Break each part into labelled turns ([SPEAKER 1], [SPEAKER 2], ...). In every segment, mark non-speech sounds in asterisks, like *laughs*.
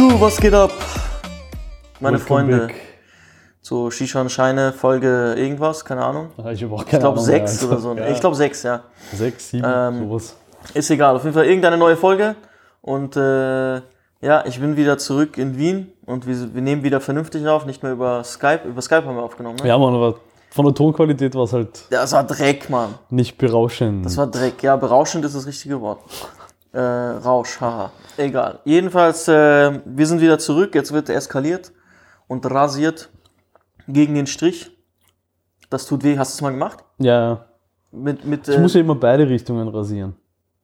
[SPEAKER 1] Du, was geht ab? Meine
[SPEAKER 2] Welcome
[SPEAKER 1] Freunde.
[SPEAKER 2] back.
[SPEAKER 1] So Shisha und Scheine, Folge irgendwas, keine Ahnung.
[SPEAKER 2] Ah, Ich habe auch
[SPEAKER 1] Ich
[SPEAKER 2] keine
[SPEAKER 1] glaube
[SPEAKER 2] Ahnung.
[SPEAKER 1] sechs
[SPEAKER 2] Alter.
[SPEAKER 1] oder so.
[SPEAKER 2] Ja.
[SPEAKER 1] Ich glaube sechs, ja.
[SPEAKER 2] sechs, sieben,
[SPEAKER 1] Ähm,
[SPEAKER 2] sowas.
[SPEAKER 1] Ist egal. Auf jeden Fall irgendeine neue Folge. Und äh, ja, ich bin wieder zurück in Wien und wir, wir nehmen wieder vernünftig auf, nicht mehr über Skype. Über Skype haben wir aufgenommen, ne?
[SPEAKER 2] Ja, Mann, aber von der Tonqualität war es halt
[SPEAKER 1] Das war Dreck, Mann.
[SPEAKER 2] nicht berauschend.
[SPEAKER 1] Das war Dreck. Ja, berauschend ist das richtige Wort. Äh, Rausch, haha. Egal. Jedenfalls, äh, wir sind wieder zurück. Jetzt wird eskaliert und rasiert gegen den Strich. Das tut weh. Hast du es mal gemacht?
[SPEAKER 2] ja, ja.
[SPEAKER 1] Mit, mit,
[SPEAKER 2] Ich
[SPEAKER 1] äh,
[SPEAKER 2] muss ja immer beide Richtungen rasieren.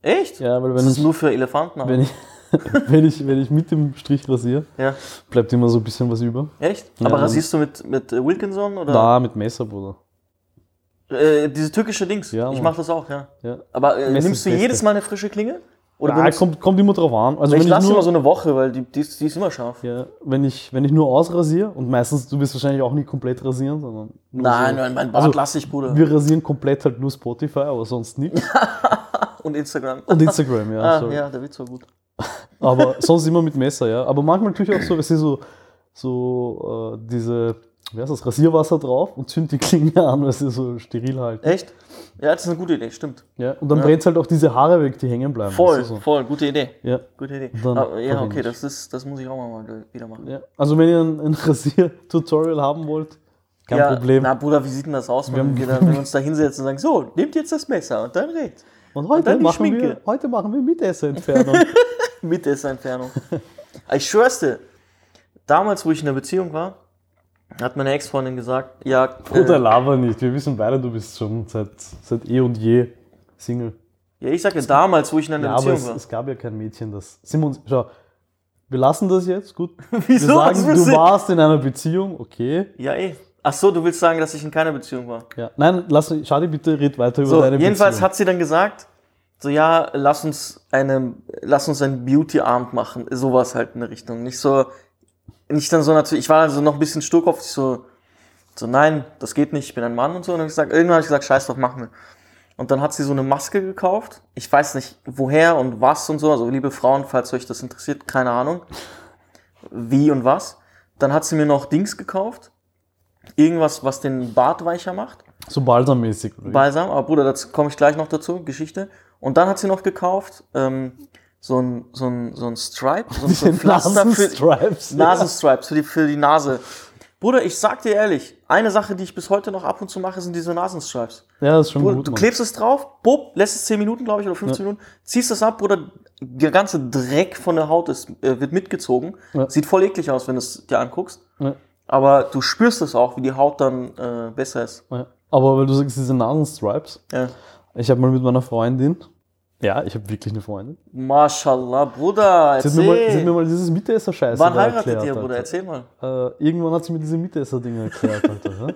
[SPEAKER 1] echt?
[SPEAKER 2] Ja, weil
[SPEAKER 1] Das
[SPEAKER 2] wenn
[SPEAKER 1] ist
[SPEAKER 2] ich,
[SPEAKER 1] nur für Elefanten.
[SPEAKER 2] wenn ich, *laughs* wenn ich, wenn ich mit dem Strich rasiere,
[SPEAKER 1] Ja.
[SPEAKER 2] bleibt immer so ein bisschen was über.
[SPEAKER 1] Echt?
[SPEAKER 2] Ja,
[SPEAKER 1] Aber rasierst du mit, mit äh, Wilkinson oder?
[SPEAKER 2] Da mit Messer, Bruder.
[SPEAKER 1] Äh, diese türkische Dings.
[SPEAKER 2] Ja,
[SPEAKER 1] ich
[SPEAKER 2] Mann.
[SPEAKER 1] mach das auch, ja.
[SPEAKER 2] Ja,
[SPEAKER 1] Aber äh, nimmst
[SPEAKER 2] ist
[SPEAKER 1] du jedes Mal eine frische Klinge? Oder
[SPEAKER 2] ja kommt, kommt immer drauf an. Also
[SPEAKER 1] ich
[SPEAKER 2] wenn ich,
[SPEAKER 1] lasse
[SPEAKER 2] nur,
[SPEAKER 1] immer so eine Woche, weil die, die, ist, die ist immer scharf.
[SPEAKER 2] ja, wenn, ich, wenn ich nur ausrasiere, und meistens, du wirst wahrscheinlich auch nicht komplett rasieren, sondern
[SPEAKER 1] Nein,
[SPEAKER 2] so,
[SPEAKER 1] nein, mein Bart
[SPEAKER 2] Also,
[SPEAKER 1] lasse ich, Bruder.
[SPEAKER 2] Wir rasieren komplett halt nur Spotify, aber sonst nichts. *laughs*
[SPEAKER 1] Und Instagram.
[SPEAKER 2] Und Instagram, ja.
[SPEAKER 1] Ah,
[SPEAKER 2] sorry.
[SPEAKER 1] ja, der Witz war gut.
[SPEAKER 2] Aber sonst immer mit Messer, ja. Aber manchmal tue ich auch so, es ist so, so äh, diese, wie heißt das, Rasierwasser drauf und zünd die Klinge *laughs* an, weil sie so steril halt.
[SPEAKER 1] Echt? Ja, das ist eine gute Idee, stimmt.
[SPEAKER 2] Ja, und dann
[SPEAKER 1] Ja.
[SPEAKER 2] brennt halt auch diese Haare weg, die hängen bleiben.
[SPEAKER 1] Voll,
[SPEAKER 2] so.
[SPEAKER 1] voll, gute Idee.
[SPEAKER 2] Ja,
[SPEAKER 1] Gute Idee. Aber, ja, okay, das, ist, das muss ich auch mal wieder machen.
[SPEAKER 2] ja. Also wenn ihr ein, ein Rasier-Tutorial haben wollt, kein
[SPEAKER 1] ja,
[SPEAKER 2] Problem.
[SPEAKER 1] Na, Bruder, wie sieht denn das aus,
[SPEAKER 2] Wir
[SPEAKER 1] wenn
[SPEAKER 2] haben-
[SPEAKER 1] wir, dann, wenn wir uns da hinsetzen und sagen, so, nehmt jetzt das Messer und dann rechts.
[SPEAKER 2] und heute,
[SPEAKER 1] die
[SPEAKER 2] machen
[SPEAKER 1] Schminke.
[SPEAKER 2] wir, heute machen wir Mitesserentfernung. *laughs* *laughs*
[SPEAKER 1] Mit der Entfernung. ich schwör's dir, damals, wo ich in einer Beziehung war, hat meine Ex-Freundin gesagt, ja,
[SPEAKER 2] Oder
[SPEAKER 1] äh,
[SPEAKER 2] laber nicht. Wir wissen beide, du bist schon seit, seit eh und je Single.
[SPEAKER 1] ja, ich sag ja damals, wo ich in einer
[SPEAKER 2] Ja, aber
[SPEAKER 1] Beziehung
[SPEAKER 2] es,
[SPEAKER 1] war.
[SPEAKER 2] es gab ja kein Mädchen, das. Simon, schau, wir lassen das jetzt, gut. *laughs*
[SPEAKER 1] Wieso?
[SPEAKER 2] Wir sagen, du warst in einer Beziehung, okay.
[SPEAKER 1] Ja, eh. Ach so, du willst sagen, dass ich in keiner Beziehung war.
[SPEAKER 2] Ja. Nein, lass mich, Schadi, bitte red weiter über
[SPEAKER 1] So,
[SPEAKER 2] deine
[SPEAKER 1] jedenfalls
[SPEAKER 2] Beziehung.
[SPEAKER 1] hat sie dann gesagt, so ja, lass uns eine, lass uns einen Beauty-Abend machen, sowas halt in der Richtung. Nicht so, nicht dann so natürlich, ich war also noch ein bisschen sturkopf, ich so, so nein, das geht nicht, ich bin ein Mann und so. Und dann gesagt, irgendwann habe ich gesagt, scheiß drauf, machen wir. Und dann hat sie so eine Maske gekauft. Ich weiß nicht woher und was und so. Also liebe Frauen, falls euch das interessiert, keine Ahnung. Wie und was. Dann hat sie mir noch Dings gekauft. Irgendwas, was den Bart weicher macht.
[SPEAKER 2] So balsammäßig?
[SPEAKER 1] Balsam, aber Bruder, dazu komme ich gleich noch dazu, Geschichte. Und dann hat sie noch gekauft, ähm, so ein, so ein, so ein Stripe, so ein, so ein Pflaster für
[SPEAKER 2] Nasenstripes.
[SPEAKER 1] Nasenstripes für die, für die Nase. Bruder, ich sag dir ehrlich, eine Sache, die ich bis heute noch ab und zu mache, sind diese Nasenstripes.
[SPEAKER 2] Ja, das ist schon
[SPEAKER 1] Bruder,
[SPEAKER 2] gut.
[SPEAKER 1] du
[SPEAKER 2] Mann.
[SPEAKER 1] klebst es drauf, bupp, lässt es 10 Minuten, glaube ich, oder 15 Minuten, ziehst es ab, Bruder, der ganze Dreck von der Haut ist, äh, wird mitgezogen.
[SPEAKER 2] Ja.
[SPEAKER 1] Sieht voll eklig aus, wenn du es dir anguckst.
[SPEAKER 2] Ja.
[SPEAKER 1] Aber du spürst es auch, wie die Haut dann äh, besser ist.
[SPEAKER 2] Ja. Aber weil du sagst, diese Nasenstripes,
[SPEAKER 1] Ja.
[SPEAKER 2] ich habe mal mit meiner Freundin, ja, ich habe wirklich eine Freundin,
[SPEAKER 1] Mashallah, Bruder,
[SPEAKER 2] sie hat, mir mal, sie hat
[SPEAKER 1] erzähl.
[SPEAKER 2] mir mal dieses Mitesser-Scheiße
[SPEAKER 1] Wann heiratet
[SPEAKER 2] erklärt,
[SPEAKER 1] ihr, Bruder?
[SPEAKER 2] Alter.
[SPEAKER 1] Erzähl mal.
[SPEAKER 2] äh, irgendwann hat sie mir diese Mitesser-Dinge erklärt, Alter.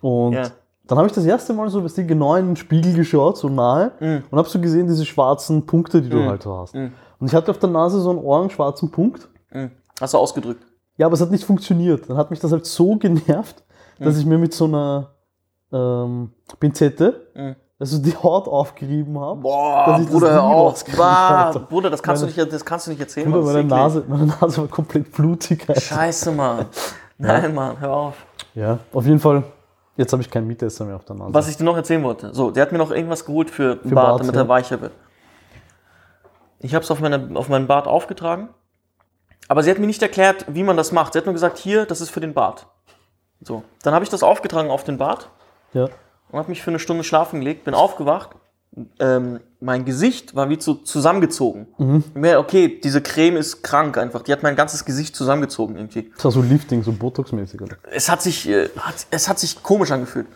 [SPEAKER 2] Und
[SPEAKER 1] Ja.
[SPEAKER 2] dann habe ich das erste Mal so, weißt du, genau in den Spiegel geschaut, so nahe,
[SPEAKER 1] Mhm.
[SPEAKER 2] und habe so gesehen, diese schwarzen Punkte, die du halt so hast.
[SPEAKER 1] Mhm.
[SPEAKER 2] Und ich hatte auf der Nase so einen orange-schwarzen Punkt.
[SPEAKER 1] Mhm. Hast du ausgedrückt?
[SPEAKER 2] Ja, aber es hat nicht funktioniert. Dann hat mich das halt so genervt, dass
[SPEAKER 1] Mhm.
[SPEAKER 2] ich mir mit so einer ähm, Pinzette
[SPEAKER 1] Mhm.
[SPEAKER 2] also die Haut aufgerieben habe.
[SPEAKER 1] Boah,
[SPEAKER 2] Dass ich das
[SPEAKER 1] Bruder, hör
[SPEAKER 2] nie
[SPEAKER 1] auf. Bah. Bruder, das kannst, du
[SPEAKER 2] Meine-
[SPEAKER 1] nicht, das kannst du nicht erzählen. Mann,
[SPEAKER 2] meine
[SPEAKER 1] das.
[SPEAKER 2] Nase, meine Nase war komplett blutig. Alter.
[SPEAKER 1] Scheiße, Mann. *laughs* Nein, Mann, hör auf.
[SPEAKER 2] Ja, auf jeden Fall. Jetzt habe ich keinen Mitesser mehr auf der Nase.
[SPEAKER 1] Was ich dir noch erzählen wollte. So, der hat mir noch irgendwas geholt für, den
[SPEAKER 2] Für
[SPEAKER 1] Bart,
[SPEAKER 2] Bart,
[SPEAKER 1] damit
[SPEAKER 2] ja.
[SPEAKER 1] er weicher wird. Ich habe es auf, meine, auf meinen Bart aufgetragen. Aber sie hat mir nicht erklärt, wie man das macht. Sie hat nur gesagt, hier, das ist für den Bart. So, dann habe ich das aufgetragen auf den Bart
[SPEAKER 2] Ja.
[SPEAKER 1] Und habe mich für eine Stunde schlafen gelegt, bin aufgewacht. Ähm, mein Gesicht war wie zu, zusammengezogen. Mehr, okay, diese Creme ist krank einfach. Die hat mein ganzes Gesicht zusammengezogen irgendwie.
[SPEAKER 2] Das war so Lifting, so Botox-mäßig. Oder?
[SPEAKER 1] Es hat sich, äh, hat, es hat sich komisch angefühlt.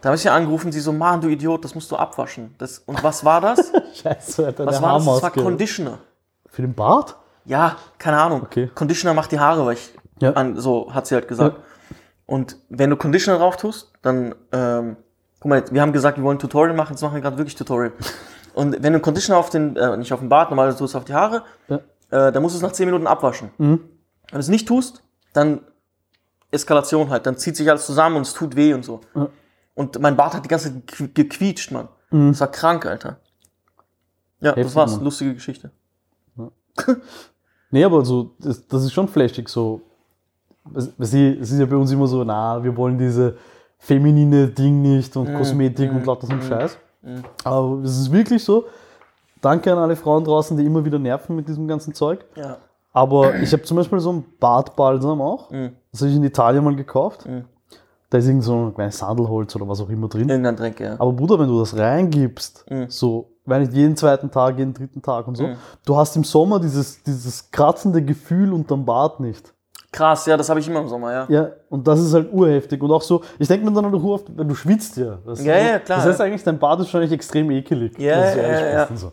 [SPEAKER 1] Da habe ich sie angerufen, sie so, Mann, du Idiot, das musst du abwaschen. Das, und was war das? *laughs*
[SPEAKER 2] Scheiße, Alter,
[SPEAKER 1] Was war das? Das war. Conditioner.
[SPEAKER 2] Für den Bart?
[SPEAKER 1] Ja, keine Ahnung.
[SPEAKER 2] Okay.
[SPEAKER 1] Conditioner macht die Haare weich.
[SPEAKER 2] Ja.
[SPEAKER 1] An, so hat sie halt gesagt. Und wenn du Conditioner drauf tust, dann, ähm, guck mal, wir haben gesagt, wir wollen Tutorial machen, jetzt machen wir gerade wirklich Tutorial. *laughs* Und wenn du Conditioner auf den, äh, nicht auf den Bart, normalerweise tust du es auf die Haare,
[SPEAKER 2] Ja.
[SPEAKER 1] äh, dann musst du es nach 10 Minuten abwaschen.
[SPEAKER 2] Mhm.
[SPEAKER 1] Wenn du es nicht tust, dann Eskalation halt, dann zieht sich alles zusammen und es tut weh und so.
[SPEAKER 2] Ja.
[SPEAKER 1] Und mein Bart hat die ganze Zeit gequ- gequietscht, Mann. Das war krank, Alter. Ja, das
[SPEAKER 2] Heftig,
[SPEAKER 1] war's.
[SPEAKER 2] Mann.
[SPEAKER 1] Lustige Geschichte.
[SPEAKER 2] Nee, Nee, aber so, das, das ist schon flashig so. Es es ist ja bei uns immer so, na, wir wollen diese feminine Ding nicht und Kosmetik und lauter so ein Scheiß. Aber es ist wirklich so. Danke an alle Frauen draußen, die immer wieder nerven mit diesem ganzen Zeug.
[SPEAKER 1] Ja.
[SPEAKER 2] Aber ich habe zum Beispiel so einen Bartbalsam auch.
[SPEAKER 1] Mhm.
[SPEAKER 2] Das habe ich in Italien mal gekauft.
[SPEAKER 1] Mhm.
[SPEAKER 2] Da ist irgend so ein Sandelholz oder was auch immer drin.
[SPEAKER 1] Irgendein Dreck, ja.
[SPEAKER 2] Aber Bruder, wenn du das reingibst,
[SPEAKER 1] Mhm.
[SPEAKER 2] so, wenn nicht jeden zweiten Tag, jeden dritten Tag und so,
[SPEAKER 1] Mhm.
[SPEAKER 2] du hast im Sommer dieses, dieses kratzende Gefühl unterm Bart nicht.
[SPEAKER 1] Krass, ja, das habe ich immer im Sommer, ja.
[SPEAKER 2] Ja, und das ist halt urheftig. Und auch so, ich denke mir dann auch oft, wenn du schwitzt ja. Das,
[SPEAKER 1] Ja, ja, klar,
[SPEAKER 2] Das heißt
[SPEAKER 1] ja.
[SPEAKER 2] eigentlich, dein Bart ist wahrscheinlich extrem ekelig.
[SPEAKER 1] Ja, ja, ja.
[SPEAKER 2] und So.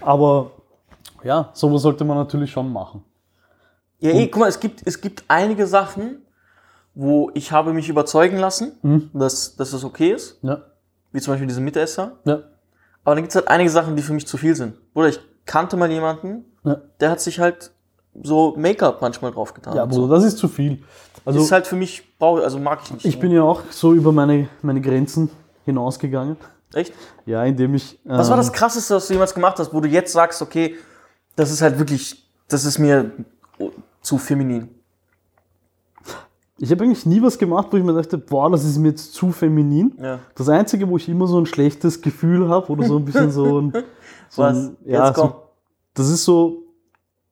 [SPEAKER 2] Aber ja, sowas sollte man natürlich schon machen.
[SPEAKER 1] Ja, eh, guck mal, es gibt, es gibt einige Sachen, wo ich habe mich überzeugen lassen,
[SPEAKER 2] Mhm.
[SPEAKER 1] dass, dass das okay ist.
[SPEAKER 2] Ja.
[SPEAKER 1] Wie zum Beispiel diese Mitesser.
[SPEAKER 2] Ja.
[SPEAKER 1] Aber dann gibt es halt einige Sachen, die für mich zu viel sind. Oder ich kannte mal jemanden,
[SPEAKER 2] Ja.
[SPEAKER 1] der hat sich halt so Make-up manchmal draufgetan.
[SPEAKER 2] Ja,
[SPEAKER 1] und so.
[SPEAKER 2] Das ist zu viel. Also,
[SPEAKER 1] ist halt für mich, also mag ich nicht.
[SPEAKER 2] ich bin ja auch so über meine, meine Grenzen hinausgegangen.
[SPEAKER 1] Echt?
[SPEAKER 2] Ja, indem ich.
[SPEAKER 1] Was war
[SPEAKER 2] ähm,
[SPEAKER 1] das krasseste, was du jemals gemacht hast, wo du jetzt sagst, okay, das ist halt wirklich, das ist mir zu feminin.
[SPEAKER 2] Ich habe eigentlich nie was gemacht, wo ich mir dachte, boah, das ist mir jetzt zu feminin.
[SPEAKER 1] Ja.
[SPEAKER 2] Das Einzige, wo ich immer so ein schlechtes Gefühl habe oder so ein bisschen so ein. *laughs* So
[SPEAKER 1] Was?
[SPEAKER 2] ein ja, so, das ist so,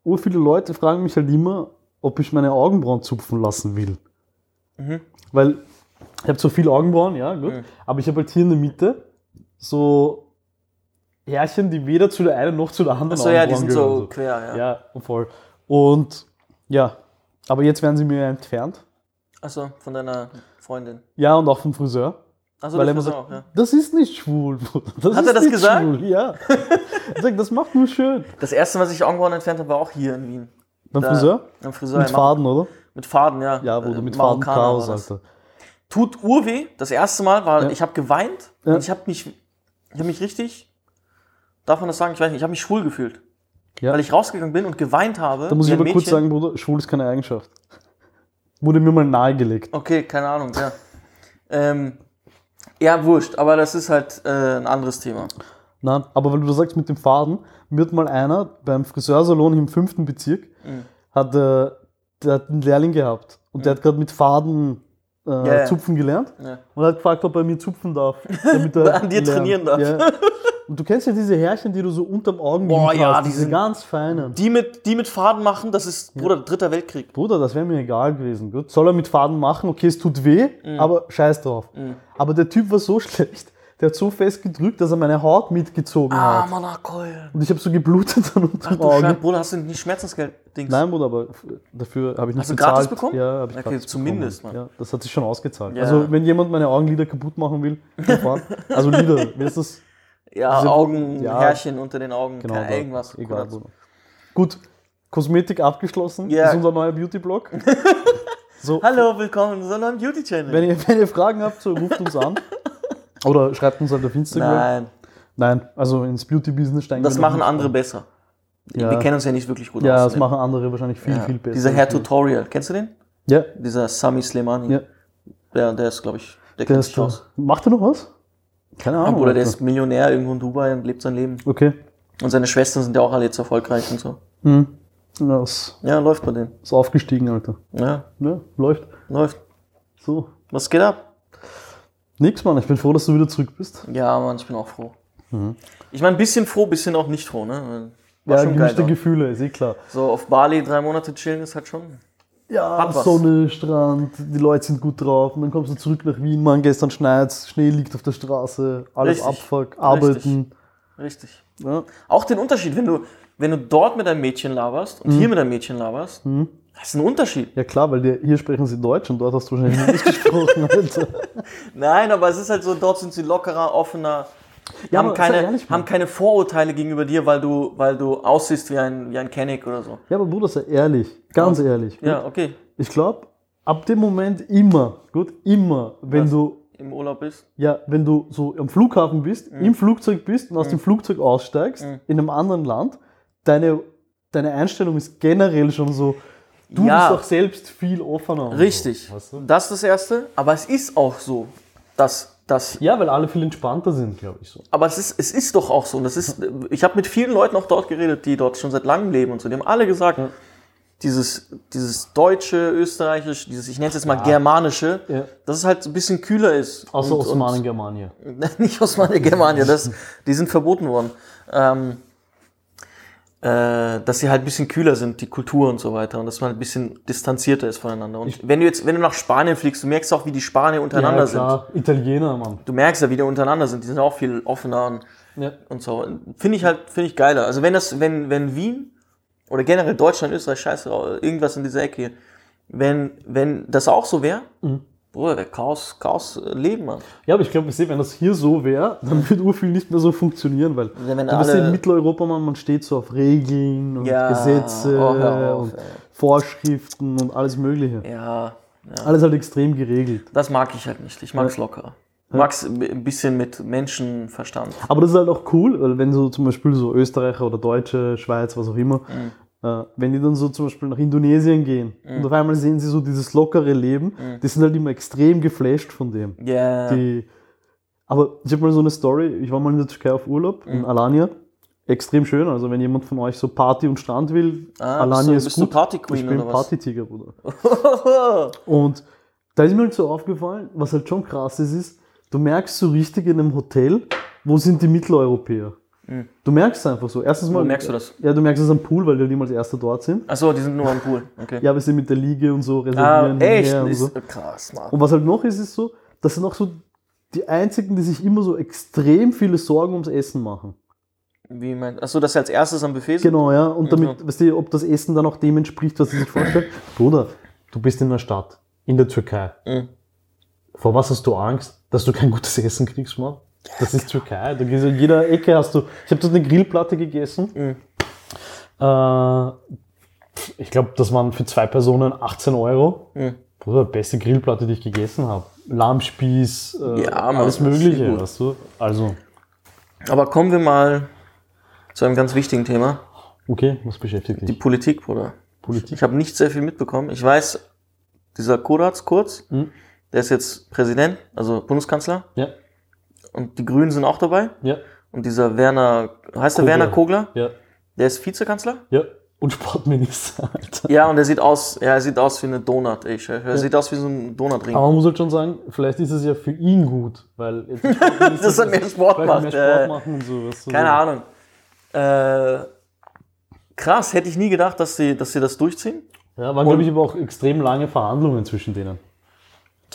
[SPEAKER 2] ur viele Leute fragen mich halt immer, ob ich meine Augenbrauen zupfen lassen will.
[SPEAKER 1] Mhm.
[SPEAKER 2] Weil ich habe so viel Augenbrauen, ja, gut.
[SPEAKER 1] Mhm.
[SPEAKER 2] Aber ich habe halt hier in der Mitte so Härchen, die weder zu der einen noch zu der anderen
[SPEAKER 1] Achso, ja, die sind so quer, ja.
[SPEAKER 2] Ja, voll. Und ja, aber jetzt werden sie mir entfernt.
[SPEAKER 1] Achso, von deiner Freundin.
[SPEAKER 2] Ja, und auch vom Friseur.
[SPEAKER 1] Achso,
[SPEAKER 2] Weil er immer sagt,
[SPEAKER 1] auch, ja.
[SPEAKER 2] das ist nicht schwul. *laughs* Bruder. Das
[SPEAKER 1] Hat er das gesagt?
[SPEAKER 2] Schwul. Ja. *laughs* er sagt, das macht nur schön.
[SPEAKER 1] Das erste, was ich Augenbrauen entfernt habe, war auch hier in Wien.
[SPEAKER 2] Beim Friseur?
[SPEAKER 1] Am Friseur.
[SPEAKER 2] Mit Faden, oder?
[SPEAKER 1] Mit Faden, ja.
[SPEAKER 2] Ja, Bruder,
[SPEAKER 1] Äh,
[SPEAKER 2] mit Faden Chaos. Alter.
[SPEAKER 1] Tut urweh. Das erste Mal war,
[SPEAKER 2] Ja.
[SPEAKER 1] ich habe geweint
[SPEAKER 2] Ja.
[SPEAKER 1] und ich habe mich, ich habe mich richtig, darf man das sagen? Ich weiß nicht, ich habe mich schwul gefühlt.
[SPEAKER 2] Ja.
[SPEAKER 1] Weil ich rausgegangen bin und geweint habe.
[SPEAKER 2] Da muss ich aber kurz sagen, Bruder, schwul ist keine Eigenschaft. Wurde mir mal nahegelegt.
[SPEAKER 1] Okay, keine Ahnung, ja. ähm, ja, wurscht, aber das ist halt äh, ein anderes Thema.
[SPEAKER 2] Nein, aber weil du das sagst mit dem Faden, mir hat mal einer beim Friseursalon im fünften Bezirk,
[SPEAKER 1] Mhm.
[SPEAKER 2] hat, äh, der hat einen Lehrling gehabt und der hat gerade mit Faden äh,
[SPEAKER 1] Ja, ja.
[SPEAKER 2] zupfen gelernt
[SPEAKER 1] Ja.
[SPEAKER 2] und hat gefragt, ob er mir zupfen darf. Damit er *laughs*
[SPEAKER 1] An dir trainieren darf. *laughs*
[SPEAKER 2] Ja. Und du kennst ja diese Härchen, die du so unterm Augenlid
[SPEAKER 1] Boah, ja,
[SPEAKER 2] hast,
[SPEAKER 1] die
[SPEAKER 2] diese
[SPEAKER 1] sind-
[SPEAKER 2] ganz feinen.
[SPEAKER 1] Die mit, die mit Faden machen, das ist, Bruder, dritter Weltkrieg.
[SPEAKER 2] Bruder, das wäre mir egal gewesen. Gut, soll er mit Faden machen? Okay, es tut weh,
[SPEAKER 1] Mhm.
[SPEAKER 2] aber scheiß drauf. Aber der Typ war so *laughs* schlecht, der hat so fest gedrückt, dass er meine Haut mitgezogen
[SPEAKER 1] Ah,
[SPEAKER 2] hat.
[SPEAKER 1] Monacoil.
[SPEAKER 2] Und ich habe so geblutet dann unter dem
[SPEAKER 1] Du Scheiße,
[SPEAKER 2] Auge.
[SPEAKER 1] Bruder, hast du nicht Schmerzensgeld-Dings?
[SPEAKER 2] Nein, Bruder, aber dafür habe ich nicht
[SPEAKER 1] Hast du
[SPEAKER 2] bezahlt.
[SPEAKER 1] gratis bekommen?
[SPEAKER 2] Ja, habe ich
[SPEAKER 1] Okay,
[SPEAKER 2] gratis
[SPEAKER 1] zumindest,
[SPEAKER 2] bekommen.
[SPEAKER 1] Mann.
[SPEAKER 2] Ja, das hat sich schon ausgezahlt.
[SPEAKER 1] Ja.
[SPEAKER 2] Also, wenn jemand meine Augenlider kaputt machen will, *laughs* also Lider, wie ist das?
[SPEAKER 1] Ja,
[SPEAKER 2] Diese-
[SPEAKER 1] Augenhärchen unter den Augen,
[SPEAKER 2] Genau, da.
[SPEAKER 1] irgendwas.
[SPEAKER 2] Egal. Gut, Kosmetik abgeschlossen.
[SPEAKER 1] Ja.
[SPEAKER 2] Das ist unser neuer Beauty-Blog. *laughs* so,
[SPEAKER 1] Hallo, willkommen in unserem neuen Beauty-Channel.
[SPEAKER 2] Wenn ihr, wenn ihr Fragen habt, so ruft uns an. Oder schreibt uns halt auf Instagram.
[SPEAKER 1] Nein,
[SPEAKER 2] Nein, also ins Beauty-Business steigen
[SPEAKER 1] das machen andere
[SPEAKER 2] ein.
[SPEAKER 1] besser.
[SPEAKER 2] Ja.
[SPEAKER 1] Wir kennen uns ja nicht wirklich gut
[SPEAKER 2] Ja,
[SPEAKER 1] aus.
[SPEAKER 2] das
[SPEAKER 1] ne?
[SPEAKER 2] machen andere wahrscheinlich viel,
[SPEAKER 1] Ja.
[SPEAKER 2] viel besser.
[SPEAKER 1] Dieser Herr Tutorial, kennst du den?
[SPEAKER 2] Ja,
[SPEAKER 1] Dieser Sami Slemani.
[SPEAKER 2] ja.
[SPEAKER 1] Der, der ist, glaube ich, der,
[SPEAKER 2] Der
[SPEAKER 1] kennt sich aus.
[SPEAKER 2] Macht er noch was? Keine Ahnung.
[SPEAKER 1] Bruder, der ist Millionär irgendwo in Dubai und lebt sein Leben.
[SPEAKER 2] Okay.
[SPEAKER 1] Und seine Schwestern sind ja auch alle jetzt erfolgreich und so.
[SPEAKER 2] Hm. Ja,
[SPEAKER 1] Ja, läuft bei denen.
[SPEAKER 2] ist aufgestiegen, Alter.
[SPEAKER 1] Ja,
[SPEAKER 2] Ja, läuft.
[SPEAKER 1] läuft.
[SPEAKER 2] So.
[SPEAKER 1] Was geht ab?
[SPEAKER 2] Nix, Mann. Ich bin froh, dass du wieder zurück bist.
[SPEAKER 1] Ja, Mann, ich bin auch froh. Ich meine, ein bisschen froh, ein bisschen auch nicht froh, ne? War
[SPEAKER 2] ja, gemischte. Gefühle, ist eh klar.
[SPEAKER 1] So auf Bali drei Monate chillen ist halt schon.
[SPEAKER 2] Ja. Sonne, Strand, die Leute sind gut drauf. Und dann kommst du zurück nach Wien, Mann, gestern schneit Schnee liegt auf der Straße, alles
[SPEAKER 1] Richtig.
[SPEAKER 2] Abfuck, arbeiten.
[SPEAKER 1] Richtig.
[SPEAKER 2] Ja.
[SPEAKER 1] Auch den Unterschied, wenn du, wenn du dort mit einem Mädchen laberst und hier mit einem Mädchen laberst, das ist ein Unterschied.
[SPEAKER 2] ja klar, weil die, hier sprechen sie Deutsch und dort hast du wahrscheinlich Englisch *laughs* gesprochen, Alter.
[SPEAKER 1] Nein, aber es ist halt so, dort sind sie lockerer, offener,
[SPEAKER 2] Ja,
[SPEAKER 1] haben, keine,
[SPEAKER 2] ehrlich,
[SPEAKER 1] haben keine Vorurteile gegenüber dir, weil du, weil du aussiehst wie ein, wie ein Kenneck oder so.
[SPEAKER 2] Ja, aber Bruder, sei ehrlich, ganz ehrlich.
[SPEAKER 1] Ja, okay.
[SPEAKER 2] Ich glaube, ab dem Moment immer, gut, immer, wenn
[SPEAKER 1] Was?
[SPEAKER 2] du,
[SPEAKER 1] Im Urlaub bist.
[SPEAKER 2] ja, wenn du so am Flughafen bist,
[SPEAKER 1] Mhm.
[SPEAKER 2] im Flugzeug bist und aus dem Flugzeug aussteigst, in einem anderen Land, deine, deine Einstellung ist generell schon so, du
[SPEAKER 1] Ja.
[SPEAKER 2] bist doch selbst viel offener.
[SPEAKER 1] Richtig.
[SPEAKER 2] So, weißt du?
[SPEAKER 1] Das ist das Erste. Aber es ist auch so, dass, dass
[SPEAKER 2] Ja, weil alle viel entspannter sind, glaube ich so.
[SPEAKER 1] Aber es ist, es ist doch auch so. Und das ist, ich habe mit vielen Leuten auch dort geredet, die dort schon seit langem leben und so. Die haben alle gesagt, dieses, dieses deutsche, österreichische, dieses, ich nenne es jetzt mal germanische,
[SPEAKER 2] Ja.
[SPEAKER 1] dass es halt so ein bisschen kühler ist.
[SPEAKER 2] Außer
[SPEAKER 1] Und- und-
[SPEAKER 2] Osmanen Germania. *laughs*
[SPEAKER 1] nicht Osmanen Germania, das, die sind verboten worden. Ähm, äh, dass sie halt ein bisschen kühler sind, die Kultur und so weiter, und dass man halt ein bisschen distanzierter ist voneinander. Und wenn du jetzt, wenn du nach Spanien fliegst, du merkst auch, wie die Spanier untereinander
[SPEAKER 2] ja,
[SPEAKER 1] sind.
[SPEAKER 2] klar. Italiener, Mann.
[SPEAKER 1] Du merkst ja, wie die untereinander sind. Die sind auch viel offener und,
[SPEAKER 2] Ja.
[SPEAKER 1] und so. Finde ich halt, finde ich geiler. Also wenn das, wenn, wenn Wien oder generell Deutschland, Österreich, scheiße, irgendwas in dieser Ecke, wenn, wenn das auch so wäre,
[SPEAKER 2] Mhm.
[SPEAKER 1] Bruder, der Chaos, Chaos Leben, Mann.
[SPEAKER 2] Ja, aber ich glaube, wenn das hier so wäre, dann würde urviel nicht mehr so funktionieren, weil
[SPEAKER 1] Wenn- wenn
[SPEAKER 2] du bist ja in Mitteleuropa, man, man steht so auf Regeln und
[SPEAKER 1] Ja,
[SPEAKER 2] Gesetze
[SPEAKER 1] oh, auf,
[SPEAKER 2] und
[SPEAKER 1] ey.
[SPEAKER 2] Vorschriften und alles Mögliche.
[SPEAKER 1] Ja, ja.
[SPEAKER 2] Alles halt extrem geregelt.
[SPEAKER 1] Das mag ich halt nicht. Ich mag's locker. Ich mag's ein bisschen mit Menschenverstand.
[SPEAKER 2] Aber das ist halt auch cool, weil wenn so zum Beispiel so Österreicher oder Deutsche, Schweiz, was auch immer, äh, wenn die dann so zum Beispiel nach Indonesien gehen und auf einmal sehen sie so dieses lockere Leben, die sind halt immer extrem geflasht von dem.
[SPEAKER 1] Ja.
[SPEAKER 2] Die, aber ich habe mal so eine Story, ich war mal in der Türkei auf Urlaub,
[SPEAKER 1] Mhm.
[SPEAKER 2] in Alanya. Extrem schön, also wenn jemand von euch so Party und Strand will,
[SPEAKER 1] Ah,
[SPEAKER 2] Alanya
[SPEAKER 1] bist du-
[SPEAKER 2] ist
[SPEAKER 1] bist du
[SPEAKER 2] gut.
[SPEAKER 1] Party-Queen
[SPEAKER 2] ich bin? Partytiger, Bruder. *laughs* Und da ist mir halt so aufgefallen, was halt schon krass ist, ist, du merkst so richtig in einem Hotel, wo sind die Mitteleuropäer. Du merkst es einfach so. Erstens mal.
[SPEAKER 1] Wo merkst du das?
[SPEAKER 2] Ja, du merkst es am Pool, weil die halt als Erster dort sind.
[SPEAKER 1] Achso, die sind nur am Pool. Okay.
[SPEAKER 2] Ja, wir sind mit der Liege und so
[SPEAKER 1] ah,
[SPEAKER 2] reservieren.
[SPEAKER 1] echt?
[SPEAKER 2] hinher und
[SPEAKER 1] Ist
[SPEAKER 2] so.
[SPEAKER 1] krass, Mann.
[SPEAKER 2] Und was halt noch ist, ist so, das sind auch so die einzigen, die sich immer so extrem viele Sorgen ums Essen machen.
[SPEAKER 1] Wie meint Achso, dass sie als erstes am Buffet sind?
[SPEAKER 2] Genau, ja. Und damit, weißt du, ob das Essen dann auch dem entspricht, was sie sich vorstellen. *laughs* Bruder, du bist in einer Stadt, in der Türkei.
[SPEAKER 1] Mhm.
[SPEAKER 2] Vor was hast du Angst? Dass du kein gutes Essen kriegst, Mann? Das ist Türkei. Da gehst du in jeder Ecke hast du. Ich habe dort eine Grillplatte gegessen.
[SPEAKER 1] Mhm.
[SPEAKER 2] Äh, ich glaube, das waren für zwei Personen 18 Euro.
[SPEAKER 1] Mhm.
[SPEAKER 2] Bruder, beste Grillplatte, die ich gegessen habe. Lammspieß, äh,
[SPEAKER 1] Ja,
[SPEAKER 2] alles Mögliche, weißt du? Also,
[SPEAKER 1] Aber kommen wir mal zu einem ganz wichtigen Thema.
[SPEAKER 2] okay, was beschäftigt
[SPEAKER 1] Die
[SPEAKER 2] dich?
[SPEAKER 1] Politik, Bruder.
[SPEAKER 2] Politik.
[SPEAKER 1] Ich habe nicht sehr viel mitbekommen. Ich weiß, dieser Kuratz, Kurz,
[SPEAKER 2] Mhm.
[SPEAKER 1] der ist jetzt Präsident, also Bundeskanzler.
[SPEAKER 2] Ja,
[SPEAKER 1] Und die Grünen sind auch dabei.
[SPEAKER 2] ja,
[SPEAKER 1] Und dieser Werner, heißt der
[SPEAKER 2] Kogler.
[SPEAKER 1] Werner Kogler?
[SPEAKER 2] ja,
[SPEAKER 1] Der ist Vizekanzler?
[SPEAKER 2] ja. Und Sportminister, Alter.
[SPEAKER 1] Ja, und er sieht aus, ja, er sieht aus wie eine Donut. ey. Ich, er sieht aus wie so ein Donutring.
[SPEAKER 2] Aber man muss halt schon sagen, vielleicht ist es ja für ihn gut, weil jetzt *laughs*
[SPEAKER 1] Dass er mehr Sport macht,
[SPEAKER 2] Mehr
[SPEAKER 1] äh,
[SPEAKER 2] Sport machen und so. Weißt du,
[SPEAKER 1] Keine
[SPEAKER 2] so.
[SPEAKER 1] Ahnung. Äh, krass, hätte ich nie gedacht, dass sie, dass sie das durchziehen.
[SPEAKER 2] Ja, waren, glaube ich, aber auch extrem lange Verhandlungen zwischen denen.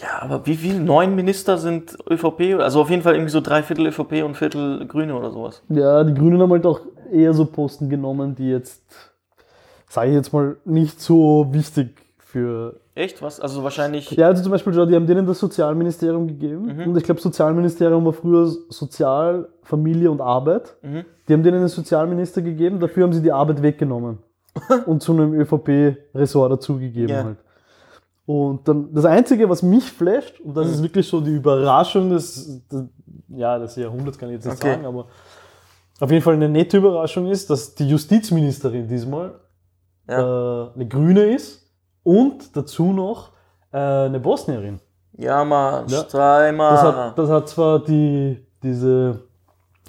[SPEAKER 1] Ja, aber wie viele? Neun Minister sind ÖVP? Also auf jeden Fall irgendwie so drei Viertel ÖVP und Viertel Grüne oder sowas.
[SPEAKER 2] Ja, die Grünen haben halt auch eher so Posten genommen, die jetzt, sage ich jetzt mal, nicht so wichtig für.
[SPEAKER 1] Echt? Was? Also wahrscheinlich.
[SPEAKER 2] Ja, also zum Beispiel, die haben denen das Sozialministerium gegeben. Und ich glaube, Sozialministerium war früher Sozial, Familie und Arbeit.
[SPEAKER 1] Mhm.
[SPEAKER 2] Die haben denen einen Sozialminister gegeben, dafür haben sie die Arbeit weggenommen. *laughs* und zu einem ÖVP-Ressort dazugegeben
[SPEAKER 1] Ja.
[SPEAKER 2] halt. Und dann das Einzige, was mich flasht, und das ist wirklich so die Überraschung des, des, ja, des Jahrhunderts, kann ich jetzt nicht
[SPEAKER 1] Okay.
[SPEAKER 2] sagen, aber auf jeden Fall eine nette Überraschung ist, dass die Justizministerin diesmal
[SPEAKER 1] Ja.
[SPEAKER 2] äh, eine Grüne ist und dazu noch äh, eine Bosnierin.
[SPEAKER 1] Ja, Mann,
[SPEAKER 2] Ja.
[SPEAKER 1] Streimer.
[SPEAKER 2] Das hat, das hat zwar die, diese,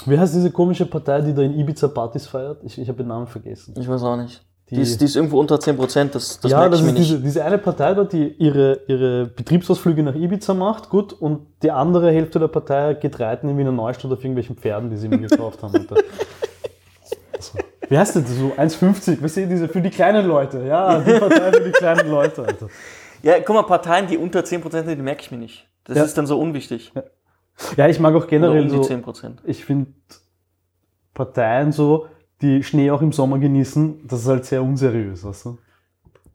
[SPEAKER 2] wie heißt diese komische Partei, die da in Ibiza Partys feiert? Ich, ich habe den Namen vergessen.
[SPEAKER 1] ich weiß auch nicht. Die,
[SPEAKER 2] Die-
[SPEAKER 1] ist, die ist irgendwo unter 10%, das, das
[SPEAKER 2] ja,
[SPEAKER 1] merke
[SPEAKER 2] das
[SPEAKER 1] ich
[SPEAKER 2] ist
[SPEAKER 1] mir nicht.
[SPEAKER 2] diese, diese eine Partei da, die ihre, ihre Betriebsausflüge nach Ibiza macht, gut, und die andere Hälfte der Partei geht reiten in Wiener Neustadt auf irgendwelchen Pferden, die sie mir gekauft haben. Alter. So. Wie heißt das so? 1,50, weißt du, diese für die kleinen Leute, ja, die Partei für die kleinen Leute, Alter.
[SPEAKER 1] Ja, guck mal, Parteien, die unter 10% sind, die merke ich mir nicht. Das
[SPEAKER 2] Ja.
[SPEAKER 1] ist dann so unwichtig.
[SPEAKER 2] Ja, ich mag auch generell
[SPEAKER 1] um
[SPEAKER 2] so,
[SPEAKER 1] 10%.
[SPEAKER 2] ich finde Parteien so, die Schnee auch im Sommer genießen, das ist halt sehr unseriös, weißt du?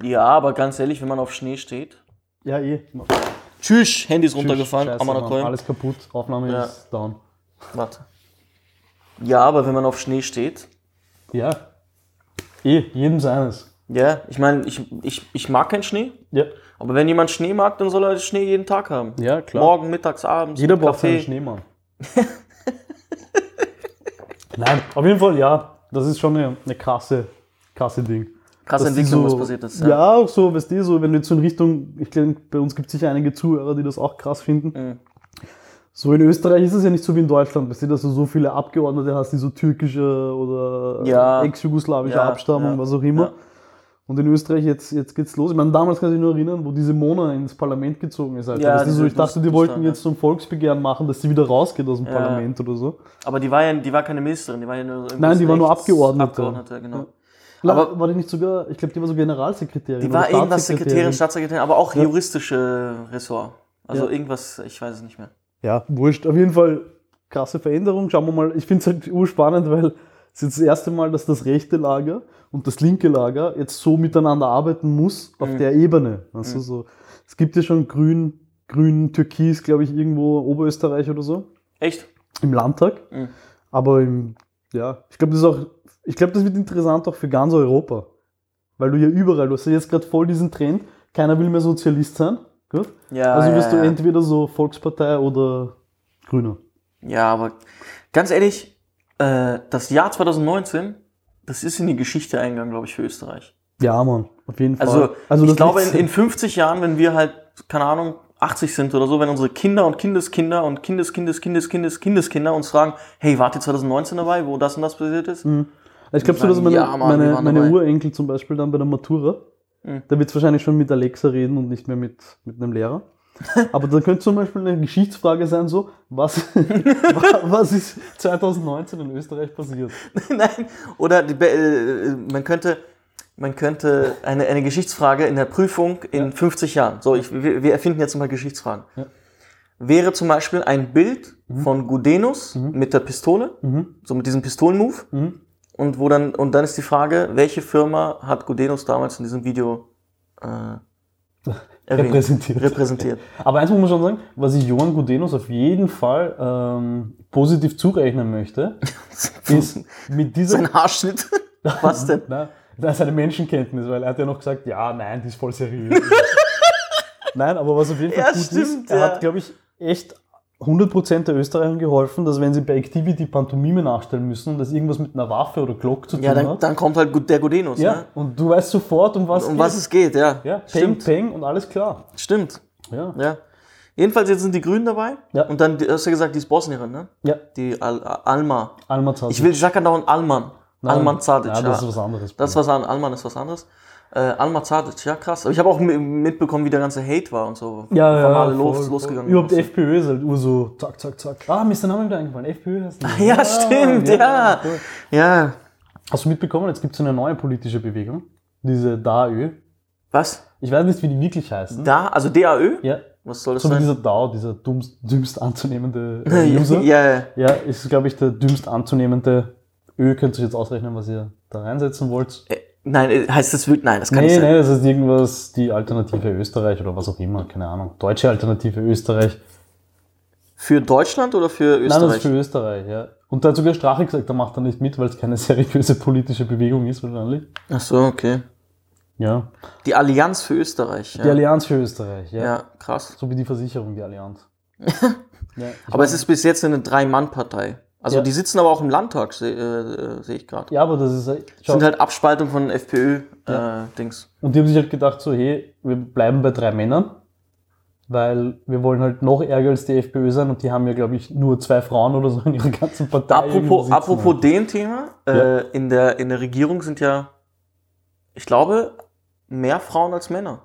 [SPEAKER 1] Ja, aber ganz ehrlich, wenn man auf Schnee steht.
[SPEAKER 2] Ja, eh.
[SPEAKER 1] Tschüss, Handy ist runtergefallen.
[SPEAKER 2] Scheiße, Mann, alles kaputt, Aufnahme
[SPEAKER 1] Ja.
[SPEAKER 2] ist down.
[SPEAKER 1] Warte. Ja, aber wenn man auf Schnee steht.
[SPEAKER 2] Ja. Eh, jedem seines.
[SPEAKER 1] Ja, ich meine, ich, ich, ich mag keinen Schnee.
[SPEAKER 2] Ja.
[SPEAKER 1] Aber wenn jemand Schnee mag, dann soll er Schnee jeden Tag haben.
[SPEAKER 2] Ja, klar.
[SPEAKER 1] Morgen, mittags, abends.
[SPEAKER 2] Jeder braucht seinen
[SPEAKER 1] Kaffee.
[SPEAKER 2] Schneemann. *laughs* Nein, auf jeden Fall, ja. Das ist schon eine, eine krasse, krasse Ding.
[SPEAKER 1] Krasse
[SPEAKER 2] Das ist
[SPEAKER 1] Entwicklung,
[SPEAKER 2] so,
[SPEAKER 1] was passiert ist.
[SPEAKER 2] Ja, auch so, weißt du, so, wenn du jetzt so in Richtung, ich glaube, bei uns gibt es sicher einige Zuhörer, die das auch krass finden.
[SPEAKER 1] Mhm.
[SPEAKER 2] So in Österreich ist es ja nicht so wie in Deutschland, weißt du, dass du so viele Abgeordnete hast, die so türkische oder
[SPEAKER 1] Ja.
[SPEAKER 2] ex-jugoslawische
[SPEAKER 1] Ja,
[SPEAKER 2] Abstammung,
[SPEAKER 1] ja,
[SPEAKER 2] was auch immer. Und in Österreich, jetzt, jetzt geht's los. Ich meine, damals kann ich mich nur erinnern, wo diese Mona ins Parlament gezogen ist. Alter.
[SPEAKER 1] Ja,
[SPEAKER 2] Weißt du, so, ich dachte, die wollten jetzt so ein Volksbegehren machen, dass sie wieder rausgeht aus dem
[SPEAKER 1] Ja.
[SPEAKER 2] Parlament oder so.
[SPEAKER 1] Aber die war ja, die war keine Ministerin, die war ja nur
[SPEAKER 2] Nein, die war nur Abgeordnete.
[SPEAKER 1] Abgeordnete, genau.
[SPEAKER 2] Ja.
[SPEAKER 1] Aber-
[SPEAKER 2] war die nicht sogar, ich glaube, die war so Generalsekretärin.
[SPEAKER 1] Die war irgendwas Sekretärin,
[SPEAKER 2] Staatssekretärin.
[SPEAKER 1] Aber auch juristische Ressort. Also irgendwas, ich weiß es nicht mehr.
[SPEAKER 2] Ja, wurscht. Auf jeden Fall krasse Veränderung. Schauen wir mal. Ich finde es halt urspannend, weil es ist das erste Mal, dass das rechte Lager und das linke Lager jetzt so miteinander arbeiten muss auf
[SPEAKER 1] Mhm.
[SPEAKER 2] der Ebene. Also so, es gibt ja schon grün, grün, türkis, glaube ich, irgendwo Oberösterreich oder so
[SPEAKER 1] Echt?
[SPEAKER 2] im Landtag.
[SPEAKER 1] Mhm.
[SPEAKER 2] Aber im, ja, ich glaube, das ist auch, ich glaube, das wird interessant auch für ganz Europa. Weil du ja überall, du hast ja jetzt gerade voll diesen Trend, keiner will mehr Sozialist sein. Gut?
[SPEAKER 1] Ja,
[SPEAKER 2] also
[SPEAKER 1] ja,
[SPEAKER 2] wirst du
[SPEAKER 1] ja.
[SPEAKER 2] entweder so Volkspartei oder Grüner.
[SPEAKER 1] Ja, aber ganz ehrlich, äh, das Jahr 2019, das ist in die Geschichte eingegangen, glaube ich, für Österreich.
[SPEAKER 2] Ja, Mann, auf jeden Fall.
[SPEAKER 1] Also, ich
[SPEAKER 2] das
[SPEAKER 1] glaube, in, in 50 Jahren, wenn wir halt, keine Ahnung, 80 sind oder so, wenn unsere Kinder und Kindeskinder und Kindes, Kindes, Kindes, Kindes, Kindeskinder uns fragen, hey, wart ihr 2019 dabei, wo das und das passiert ist?
[SPEAKER 2] ich glaube so, dass meine,
[SPEAKER 1] ja, Mann,
[SPEAKER 2] meine, meine. Urenkel zum Beispiel dann bei der Matura,
[SPEAKER 1] Mhm.
[SPEAKER 2] da wird es wahrscheinlich schon mit Alexa reden und nicht mehr mit, mit einem Lehrer. *laughs* Aber da könnte zum Beispiel eine Geschichtsfrage sein, so, was, *laughs* wa- was ist 2019 in Österreich passiert? *laughs*
[SPEAKER 1] Nein, oder Be- äh, man könnte, man könnte eine, eine Geschichtsfrage in der Prüfung in
[SPEAKER 2] Ja.
[SPEAKER 1] 50 Jahren. So, ich, wir, wir erfinden jetzt mal Geschichtsfragen.
[SPEAKER 2] Ja.
[SPEAKER 1] Wäre zum Beispiel ein Bild von Gudenus mit der Pistole,
[SPEAKER 2] Mhm.
[SPEAKER 1] so mit diesem Pistolenmove,
[SPEAKER 2] Mhm.
[SPEAKER 1] und wo dann, und dann ist die Frage, welche Firma hat Gudenus damals in diesem Video äh, erwähnt?
[SPEAKER 2] Repräsentiert.
[SPEAKER 1] repräsentiert.
[SPEAKER 2] Aber eins muss man schon sagen, was ich Johann Gudenus auf jeden Fall ähm, positiv zurechnen möchte, *laughs* ist mit dieser
[SPEAKER 1] Sein Haarschnitt. *laughs* Was denn?
[SPEAKER 2] Nein, das ist eine Menschenkenntnis, weil er hat ja noch gesagt, ja, nein, die ist voll seriös. *laughs* nein, aber was auf jeden Fall
[SPEAKER 1] Ja,
[SPEAKER 2] gut
[SPEAKER 1] stimmt,
[SPEAKER 2] ist, er
[SPEAKER 1] ja.
[SPEAKER 2] hat, glaube ich, echt 100% der Österreichern geholfen, dass wenn sie bei Activity Pantomime nachstellen müssen und das irgendwas mit einer Waffe oder Glock zu tun
[SPEAKER 1] Ja, dann,
[SPEAKER 2] hat.
[SPEAKER 1] dann kommt halt gut- der Gudenus,
[SPEAKER 2] ja,
[SPEAKER 1] ne?
[SPEAKER 2] und du weißt sofort, um was
[SPEAKER 1] Um was es geht, ja.
[SPEAKER 2] Ja, Peng,
[SPEAKER 1] stimmt.
[SPEAKER 2] Peng und alles klar.
[SPEAKER 1] Stimmt.
[SPEAKER 2] Ja,
[SPEAKER 1] Ja. Jedenfalls jetzt sind die Grünen dabei.
[SPEAKER 2] Ja.
[SPEAKER 1] Und dann, hast du ja gesagt, die ist Bosnierin, ne?
[SPEAKER 2] ja.
[SPEAKER 1] Die Al Alma.
[SPEAKER 2] Alma Zazic.
[SPEAKER 1] Ich will, ich sag ja dauernd Alman. Alman Zadic,
[SPEAKER 2] Ja, das ist was anderes.
[SPEAKER 1] Das ist was an Alman ist was anderes. Äh, Alma Zadic, ja krass. Aber ich habe auch mi- mitbekommen, wie der ganze Hate war und so.
[SPEAKER 2] ja, ja,
[SPEAKER 1] alle los,
[SPEAKER 2] voll.
[SPEAKER 1] losgegangen
[SPEAKER 2] Überhaupt
[SPEAKER 1] sind.
[SPEAKER 2] FPÖ ist halt nur so zack, zack, zack. Ah, mir ist der Name wieder eingefallen. FPÖ heißt die. *laughs*
[SPEAKER 1] Ja, stimmt, ja.
[SPEAKER 2] voll.
[SPEAKER 1] Ja.
[SPEAKER 2] Hast du mitbekommen, jetzt gibt es eine neue politische Bewegung, diese DAÖ.
[SPEAKER 1] Was?
[SPEAKER 2] Ich weiß nicht, wie die wirklich heißen.
[SPEAKER 1] Da, also DAÖ?
[SPEAKER 2] Ja,
[SPEAKER 1] Was soll das
[SPEAKER 2] so
[SPEAKER 1] sein?
[SPEAKER 2] dieser DAO, dieser dümmst, dümmst anzunehmende äh, *laughs* User.
[SPEAKER 1] ja, ja.
[SPEAKER 2] Ja, ist, glaube ich, der dümmst anzunehmende Ö. Könnt ihr jetzt ausrechnen, was ihr da reinsetzen wollt.
[SPEAKER 1] Äh, Nein, äh, heißt das wirklich? Nein, das kann
[SPEAKER 2] Nee,
[SPEAKER 1] nicht sein.
[SPEAKER 2] nee, das ist irgendwas, die Alternative Österreich oder was auch immer, keine Ahnung. Deutsche Alternative Österreich.
[SPEAKER 1] Für Deutschland oder für
[SPEAKER 2] Nein, das ist
[SPEAKER 1] Österreich?
[SPEAKER 2] für Österreich, ja. Und da hat sogar Strache gesagt, da macht er nicht mit, weil es keine *laughs* seriöse politische Bewegung ist, wahrscheinlich.
[SPEAKER 1] Ach so, okay.
[SPEAKER 2] Ja.
[SPEAKER 1] Die Allianz für Österreich. Ja,
[SPEAKER 2] Die Allianz für Österreich, ja.
[SPEAKER 1] ja krass.
[SPEAKER 2] So wie die Versicherung, die Allianz. *laughs* ja,
[SPEAKER 1] Aber es ist bis jetzt eine Drei-Mann-Partei. Also
[SPEAKER 2] Ja.
[SPEAKER 1] die sitzen aber auch im Landtag, sehe äh, seh ich gerade.
[SPEAKER 2] Ja, aber das ist. äh, Schau,
[SPEAKER 1] Sind halt Abspaltung von FPÖ-Dings.
[SPEAKER 2] und die haben sich halt gedacht, so, hey, wir bleiben bei drei Männern, weil wir wollen halt noch ärger als die FPÖ sein und die haben ja, glaube ich, nur zwei Frauen oder so in ihrer ganzen Partei.
[SPEAKER 1] apropos apropos dem Thema,
[SPEAKER 2] Ja.
[SPEAKER 1] äh, in, der, in der Regierung sind ja, ich glaube, mehr Frauen als Männer.